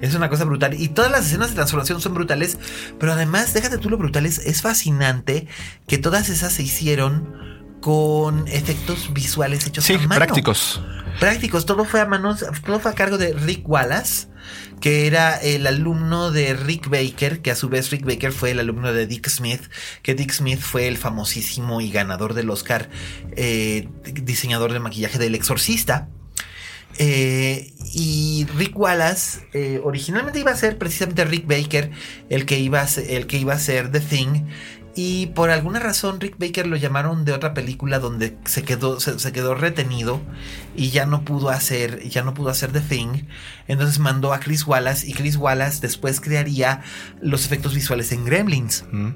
es una cosa brutal. Y todas las escenas de transformación son brutales. Pero además, déjate tú lo brutales, es fascinante que todas esas se hicieron con efectos visuales hechos a mano. prácticos prácticos. Todo fue a manos, todo fue a cargo de Rick Wallace, que era el alumno de Rick Baker, que a su vez Rick Baker fue el alumno de Dick Smith, que Dick Smith fue el famosísimo y ganador del Oscar eh, diseñador de maquillaje del Exorcista. Eh, y Rick Wallace eh, originalmente iba a ser precisamente Rick Baker el que iba a ser, el que iba a ser The Thing Y por alguna razón Rick Baker lo llamaron de otra película donde se quedó, se, quedó retenido y ya no pudo hacer, ya no pudo hacer The Thing. Entonces mandó a Chris Wallace y Chris Wallace después crearía los efectos visuales en Gremlins. Mm.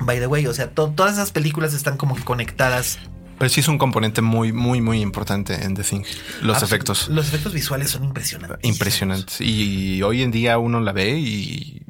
By the way, o sea, todas esas películas están como que conectadas pero sí es un componente muy, muy, muy importante en The Thing. Los efectos. Los efectos visuales son impresionantes. Impresionantes. Y hoy en día uno la ve y,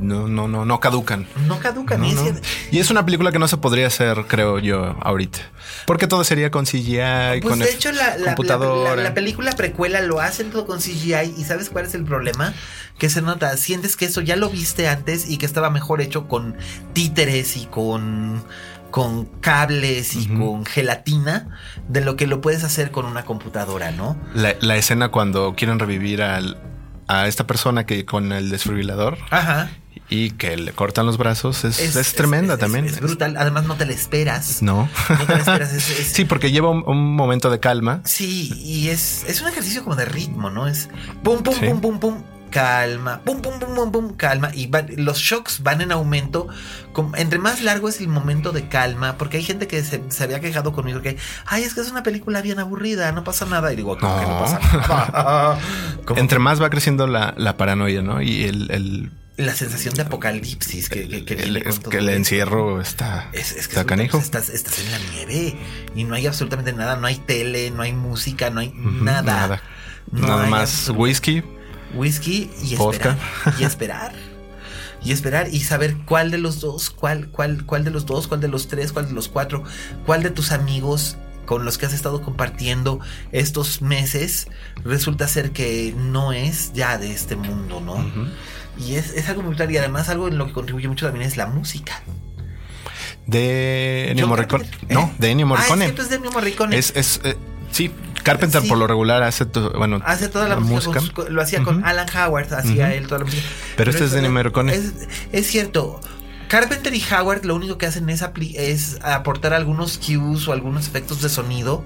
no, no, no, no caducan. No caducan. y, es una película que no se podría hacer, creo yo, ahorita. Porque todo sería con CGI, pues con de hecho, la, computadora. La, la, película precuela lo hacen todo con CGI. ¿Y sabes cuál es el problema? Que se nota, sientes que eso ya lo viste antes y que estaba mejor hecho con títeres y con con cables y con gelatina de lo que lo puedes hacer con una computadora, ¿no? La, escena cuando quieren revivir a esta persona que con el desfibrilador. Ajá. Y que le cortan los brazos es, tremenda también. Es, brutal. Además, no te la esperas. No. No te la esperas. [laughs] sí, porque lleva un, momento de calma. Sí, y es, es un ejercicio como de ritmo, ¿no? Es pum, pum, pum, pum, pum calma, pum, pum, pum, pum, pum, calma. Y los shocks van en aumento. entre más largo es el momento de calma, porque hay gente que se, había quejado conmigo que, ay, es que es una película bien aburrida, no pasa nada. Y digo, ¿cómo que no pasa [laughs] nada? entre más va creciendo la, paranoia, ¿no? Y el, la sensación de apocalipsis que, que, el, encierro está, es, que está canijo. Estás, en la nieve y no hay absolutamente nada, no hay tele, no hay música, no hay nada. Nada, nada más whisky, whisky y esperar. Y esperar. y esperar y saber cuál de los dos, cuál, cuál, cuál de los dos, cuál de los tres, cuál de los cuatro, cuál de tus amigos con los que has estado compartiendo estos meses resulta ser que no es ya de este mundo, ¿no? Y es, algo muy claro y además algo en lo que contribuye mucho también es la música. De Ennio Morricone. No, de Ennio Morricone. Ah, es, de Ennio Morricone. Es, es eh, sí, Carpenter por lo regular hace, bueno, hace toda la, música. lo hacía con Alan Howard, hacía él toda la música. Pero, este es de Morricone. Es, es cierto. Carpenter y Howard lo único que hacen es, es aportar algunos cues o algunos efectos de sonido.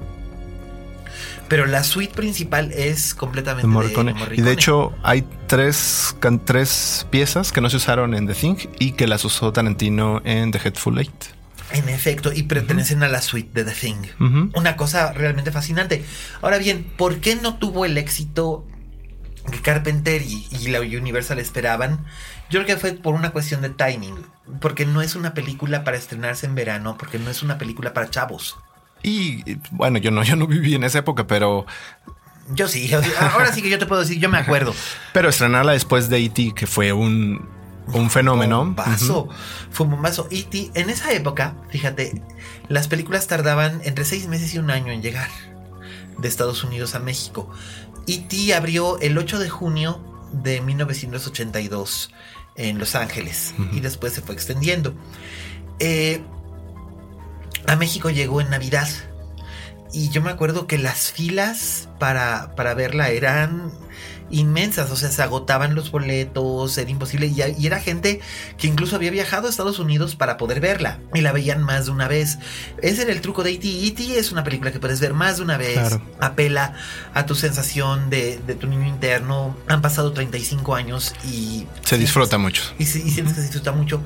Pero la suite principal es completamente de Morricone. Y de hecho hay tres, tres piezas que no se usaron en The Thing y que las usó Tarantino en The Headful Eight. En efecto, y pertenecen a la suite de The Thing. Una cosa realmente fascinante. Ahora bien, ¿por qué no tuvo el éxito que Carpenter y, la Universal esperaban? Yo creo que fue por una cuestión de timing. Porque no es una película para estrenarse en verano, porque no es una película para chavos. Y bueno, yo no, yo no viví en esa época, pero yo sí, ahora sí que yo te puedo decir, yo me acuerdo. [laughs] Pero estrenarla después de E.T., que fue un un fenómeno. Un bombazo. Fue un bombazo. Y en esa época, fíjate, las películas tardaban entre seis meses y un año en llegar de Estados Unidos a México. E.T. abrió el 8 de junio de 1982 en Los Ángeles y después se fue extendiendo. Eh, a México llegó en Navidad y yo me acuerdo que las filas para, para verla eran inmensas, o sea, se agotaban los boletos, era imposible y, era gente que incluso había viajado a Estados Unidos para poder verla y la veían más de una vez. Ese era el truco de E.T. E.T. es una película que puedes ver más de una vez, apela a tu sensación de, tu niño interno. Han pasado 35 años y... Se disfruta mucho. Y, y sientes que se disfruta mucho.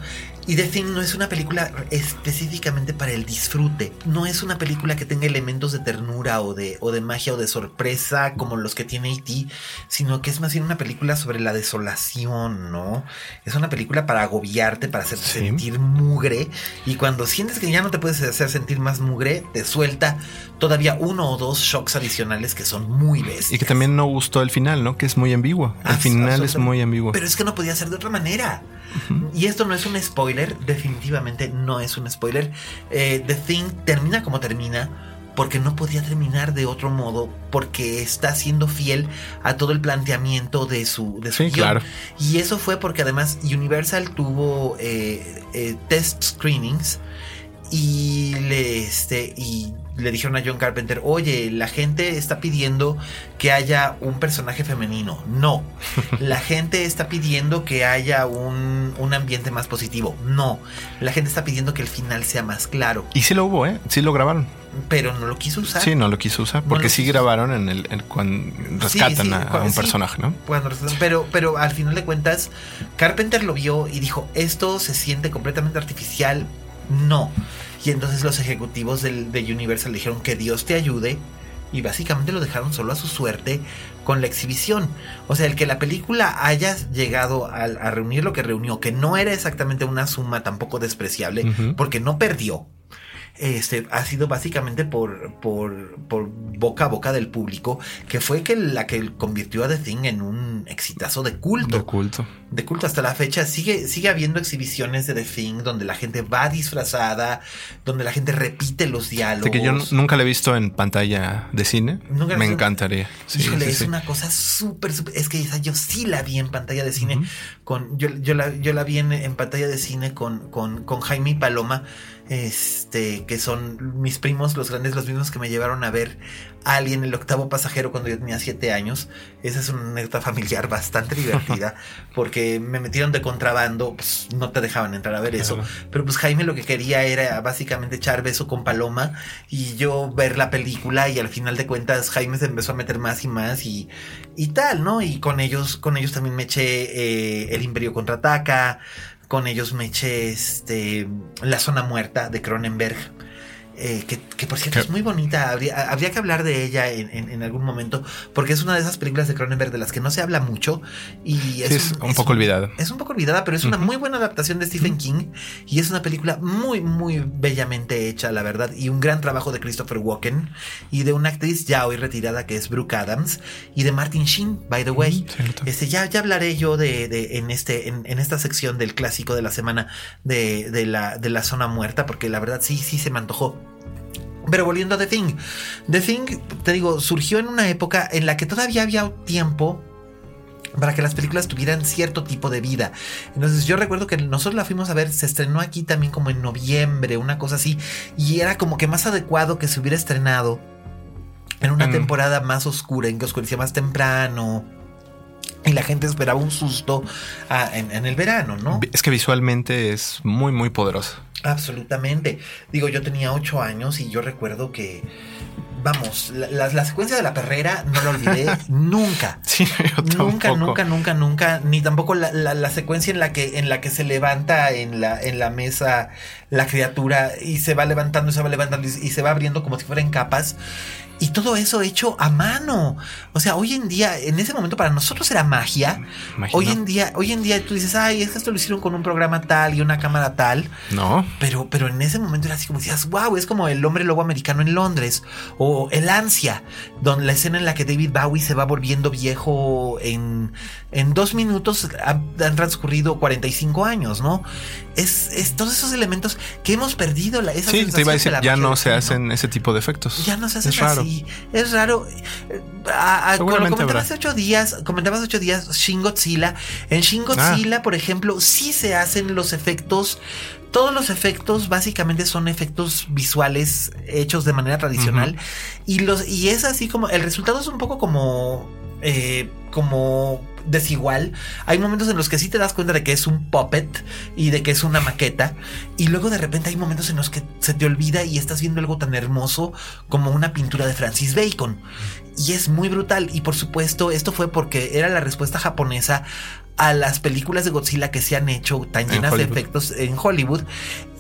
Y The Thing no es una película específicamente para el disfrute. No es una película que tenga elementos de ternura o de, o de magia o de sorpresa como los que tiene E.T., sino que es más bien una película sobre la desolación, ¿no? Es una película para agobiarte, para hacerte sentir mugre. Y cuando sientes que ya no te puedes hacer sentir más mugre, te suelta todavía uno o dos shocks adicionales que son muy bestias. Y que también no gustó el final, ¿no? Que es muy ambiguo. El final es muy ambiguo. Pero es que no podía ser de otra manera. Y esto no es un spoiler, definitivamente no es un spoiler. Eh, The Thing termina como termina porque no podía terminar de otro modo, porque está siendo fiel a todo el planteamiento de su, de sí, claro. Y eso fue porque además Universal tuvo eh, eh, test screenings y le este y le dijeron a John Carpenter, oye, la gente está pidiendo que haya un personaje femenino. No. [laughs] La gente está pidiendo que haya un, un ambiente más positivo. No. La gente está pidiendo que el final sea más claro. Y sí lo hubo, ¿eh? Sí lo grabaron. Pero no lo quiso usar. Sí, no lo quiso usar. Porque sí grabaron en el, cuando rescatan a, un personaje, ¿no? pero, pero al final de cuentas, Carpenter lo vio y dijo: Esto se siente completamente artificial. No. Y entonces los ejecutivos del, de Universal dijeron que Dios te ayude. Y básicamente lo dejaron solo a su suerte con la exhibición. O sea, el que la película haya llegado a, reunir lo que reunió, que no era exactamente una suma tampoco despreciable, porque no perdió este, ha sido básicamente por, por, por, boca a boca del público, que fue que la que convirtió a The Thing en un exitazo de culto. De culto. De culto hasta la fecha. Sigue, sigue habiendo exhibiciones de The Thing donde la gente va disfrazada, donde la gente repite los diálogos. que yo nunca la he visto en pantalla de cine. Me encantaría. es una cosa súper, súper. Es que yo sí la vi en pantalla de cine. con, yo, yo, la, yo la vi en, en pantalla de cine con, con, con Jaime y Paloma este, que son mis primos, los grandes, los mismos que me llevaron a ver Alien, el octavo pasajero, cuando yo tenía siete años. Esa es una anécdota familiar bastante [laughs] divertida, porque me metieron de contrabando, pues no te dejaban entrar a ver eso. Pero pues Jaime lo que quería era básicamente echar beso con Paloma y yo ver la película, y al final de cuentas Jaime se empezó a meter más y más y, y tal, ¿no? Y con ellos, con ellos también me eché eh, El Imperio contraataca con ellos me eché este, La Zona Muerta de Cronenberg. Eh, que, por cierto es muy bonita. Habría, habría que hablar de ella en, algún momento, porque es una de esas películas de Cronenberg de las que no se habla mucho. Y es, un, poco olvidada. Es un poco olvidada, pero es una muy buena adaptación de Stephen King. Y es una película muy, muy bellamente hecha, la verdad. Y un gran trabajo de Christopher Walken. Y de una actriz ya hoy retirada que es Brooke Adams. Y de Martin Sheen, by the way. este, ya, ya hablaré yo de, en, este, en, esta sección del clásico de la semana de, de, la, de la zona muerta, porque la verdad sí, sí se me antojó. Pero volviendo a The Thing. The Thing, te digo, surgió en una época en la que todavía había tiempo para que las películas tuvieran cierto tipo de vida. Entonces yo recuerdo que nosotros la fuimos a ver, se estrenó aquí también como en noviembre, una cosa así, y era como que más adecuado que se hubiera estrenado en una temporada más oscura, en que oscurecía más temprano. Y la gente esperaba un susto ah, en, en, el verano, ¿no? Es que visualmente es muy, muy poderoso. Absolutamente. Digo, yo tenía ocho años y yo recuerdo que, vamos, la, secuencia de la perrera no la olvidé [laughs] nunca. Sí, yo nunca, nunca, nunca, nunca, ni tampoco la, la, secuencia en la que en la que se levanta en la en la mesa la criatura y se va levantando, y se va levantando y se va abriendo como si fuera en capas. Y todo eso hecho a mano. O sea, hoy en día, en ese momento para nosotros era magia. Hoy en día, hoy en día tú dices, ay, es que esto lo hicieron con un programa tal y una cámara tal. No. Pero, pero en ese momento era así como decías, wow, es como el hombre lobo americano en Londres. O el ansia, donde la escena en la que David Bowie se va volviendo viejo en, en dos minutos han, transcurrido 45 años, ¿no? Es, es, todos esos elementos que hemos perdido. La, esa sí, te iba a decir, ya no se hacen ese tipo de efectos. Ya no se hacen así es raro. A, comentabas hace ocho días, comentabas ocho días Shin Godzilla. En Shin Godzilla, ah. por ejemplo, sí se hacen los efectos. Todos los efectos básicamente son efectos visuales hechos de manera tradicional. Y los, y es así como. El resultado es un poco como. Eh, como desigual. Hay momentos en los que sí te das cuenta de que es un puppet y de que es una maqueta. Y luego de repente hay momentos en los que se te olvida y estás viendo algo tan hermoso como una pintura de Francis Bacon. Y es muy brutal. Y por supuesto, esto fue porque era la respuesta japonesa a las películas de Godzilla que se han hecho tan llenas de efectos en Hollywood.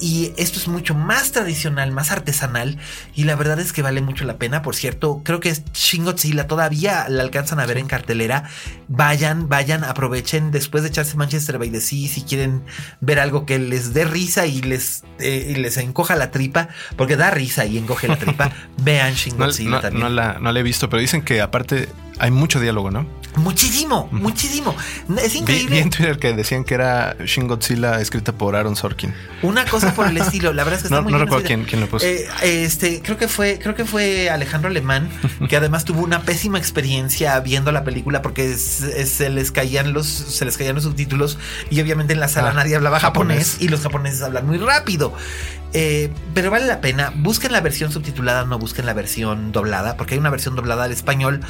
Y esto es mucho más tradicional, más artesanal. Y la verdad es que vale mucho la pena. Por cierto, creo que Shin Godzilla todavía la alcanzan a ver en cartelera. Vayan, vayan, aprovechen después de echarse Manchester by the Sea. Si quieren ver algo que les dé risa y les, eh, les encoja la tripa, porque da risa y encoge la tripa, [laughs] vean Shin Godzilla también. No la, no la he visto, pero dicen que aparte hay mucho diálogo, ¿no? Muchísimo, muchísimo. Es increíble. Vi, en Twitter que decían que era Shin Godzilla escrita por Aaron Sorkin. Una cosa por el estilo. La verdad es que [laughs] está no, muy no bien recuerdo quién, quién lo puso. Eh, este, creo que fue, creo que fue Alejandro Alemán, que además tuvo una pésima experiencia viendo la película porque se les caían los, se les caían los subtítulos y obviamente en la sala Ah, nadie hablaba japonés. japonés. y los japoneses hablan muy rápido. Eh, pero vale la pena. Busquen la versión subtitulada, no busquen la versión doblada, porque hay una versión doblada al español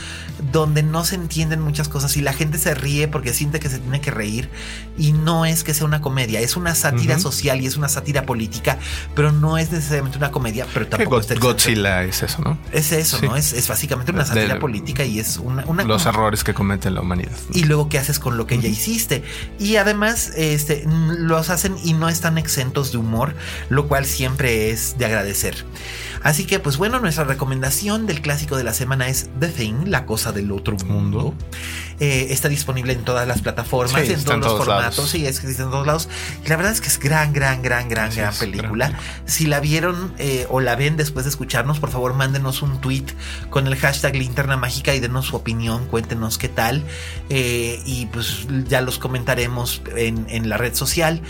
donde no se entienden muchas cosas y la gente se ríe porque siente que se tiene que reír. Y no es que sea una comedia, es una sátira social y es una sátira política, pero no es necesariamente una comedia, pero Que tampoco God- está. Godzilla es eso, ¿no? Es eso, Sí. ¿no? Es, es básicamente una sátira de- política y es una, una Los errores que comete la humanidad. y luego qué haces con lo que ya hiciste. Y además, este, los hacen y no están exentos de humor, lo cual siempre es de agradecer. Así que, pues bueno, nuestra recomendación del clásico de la semana es The Thing, la cosa del otro mundo. Eh, está disponible en todas las plataformas, Sí, en todos en los todos formatos, lados. sí, es que está en todos lados. Y la verdad es que es gran, gran, gran, gran, Así gran es, película. gran Si la vieron eh, o la ven después de escucharnos, por favor, mándenos un tweet con el hashtag linterna mágica y denos su opinión, cuéntenos qué tal. eh, y pues ya los comentaremos en, en la red social.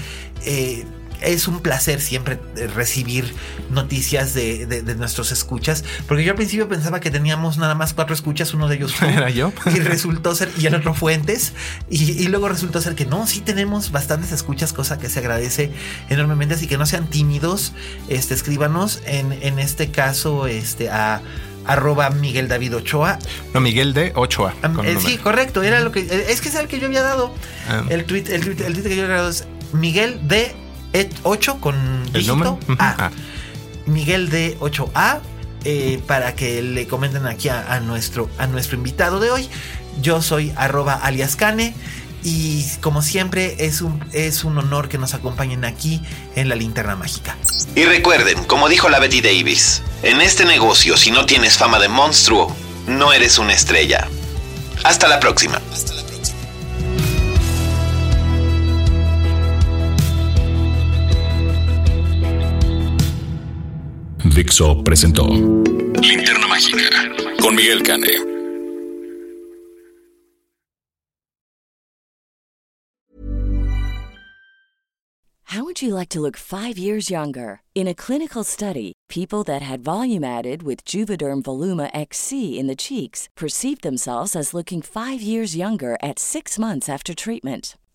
Eh, es un placer siempre eh, recibir noticias de, de- de nuestros escuchas, porque yo al principio pensaba que teníamos nada más cuatro escuchas, uno de ellos fue [laughs] ¿Era yo? y resultó ser, y el otro Fuentes, y, y luego resultó ser que no, sí tenemos bastantes escuchas, cosa que se agradece enormemente, así que no sean tímidos, este, escríbanos, en, en este caso, este, a arroba Miguel David Ochoa. No, Miguel de 8A. Am- con eh, sí, correcto, era lo que, eh, es que es el que yo había dado, Ah. el tweet, el tweet, el tweet que yo había dado es Miguel de 8 con. A. Ah. Miguel de 8A eh, para que le comenten aquí a, a nuestro, a nuestro invitado de hoy. Yo soy arroba alias Cane y como siempre es un, es un honor que nos acompañen aquí en la linterna mágica. Y recuerden, como dijo la Betty Davis, en este negocio si no tienes fama de monstruo, no eres una estrella. Hasta la próxima. Dixo presentó Linterna Mágica con Miguel Cane. How would you like to look five years younger? In a clinical study, people that had volume added with Juvederm Voluma XC in the cheeks perceived themselves as looking five years younger at six months after treatment.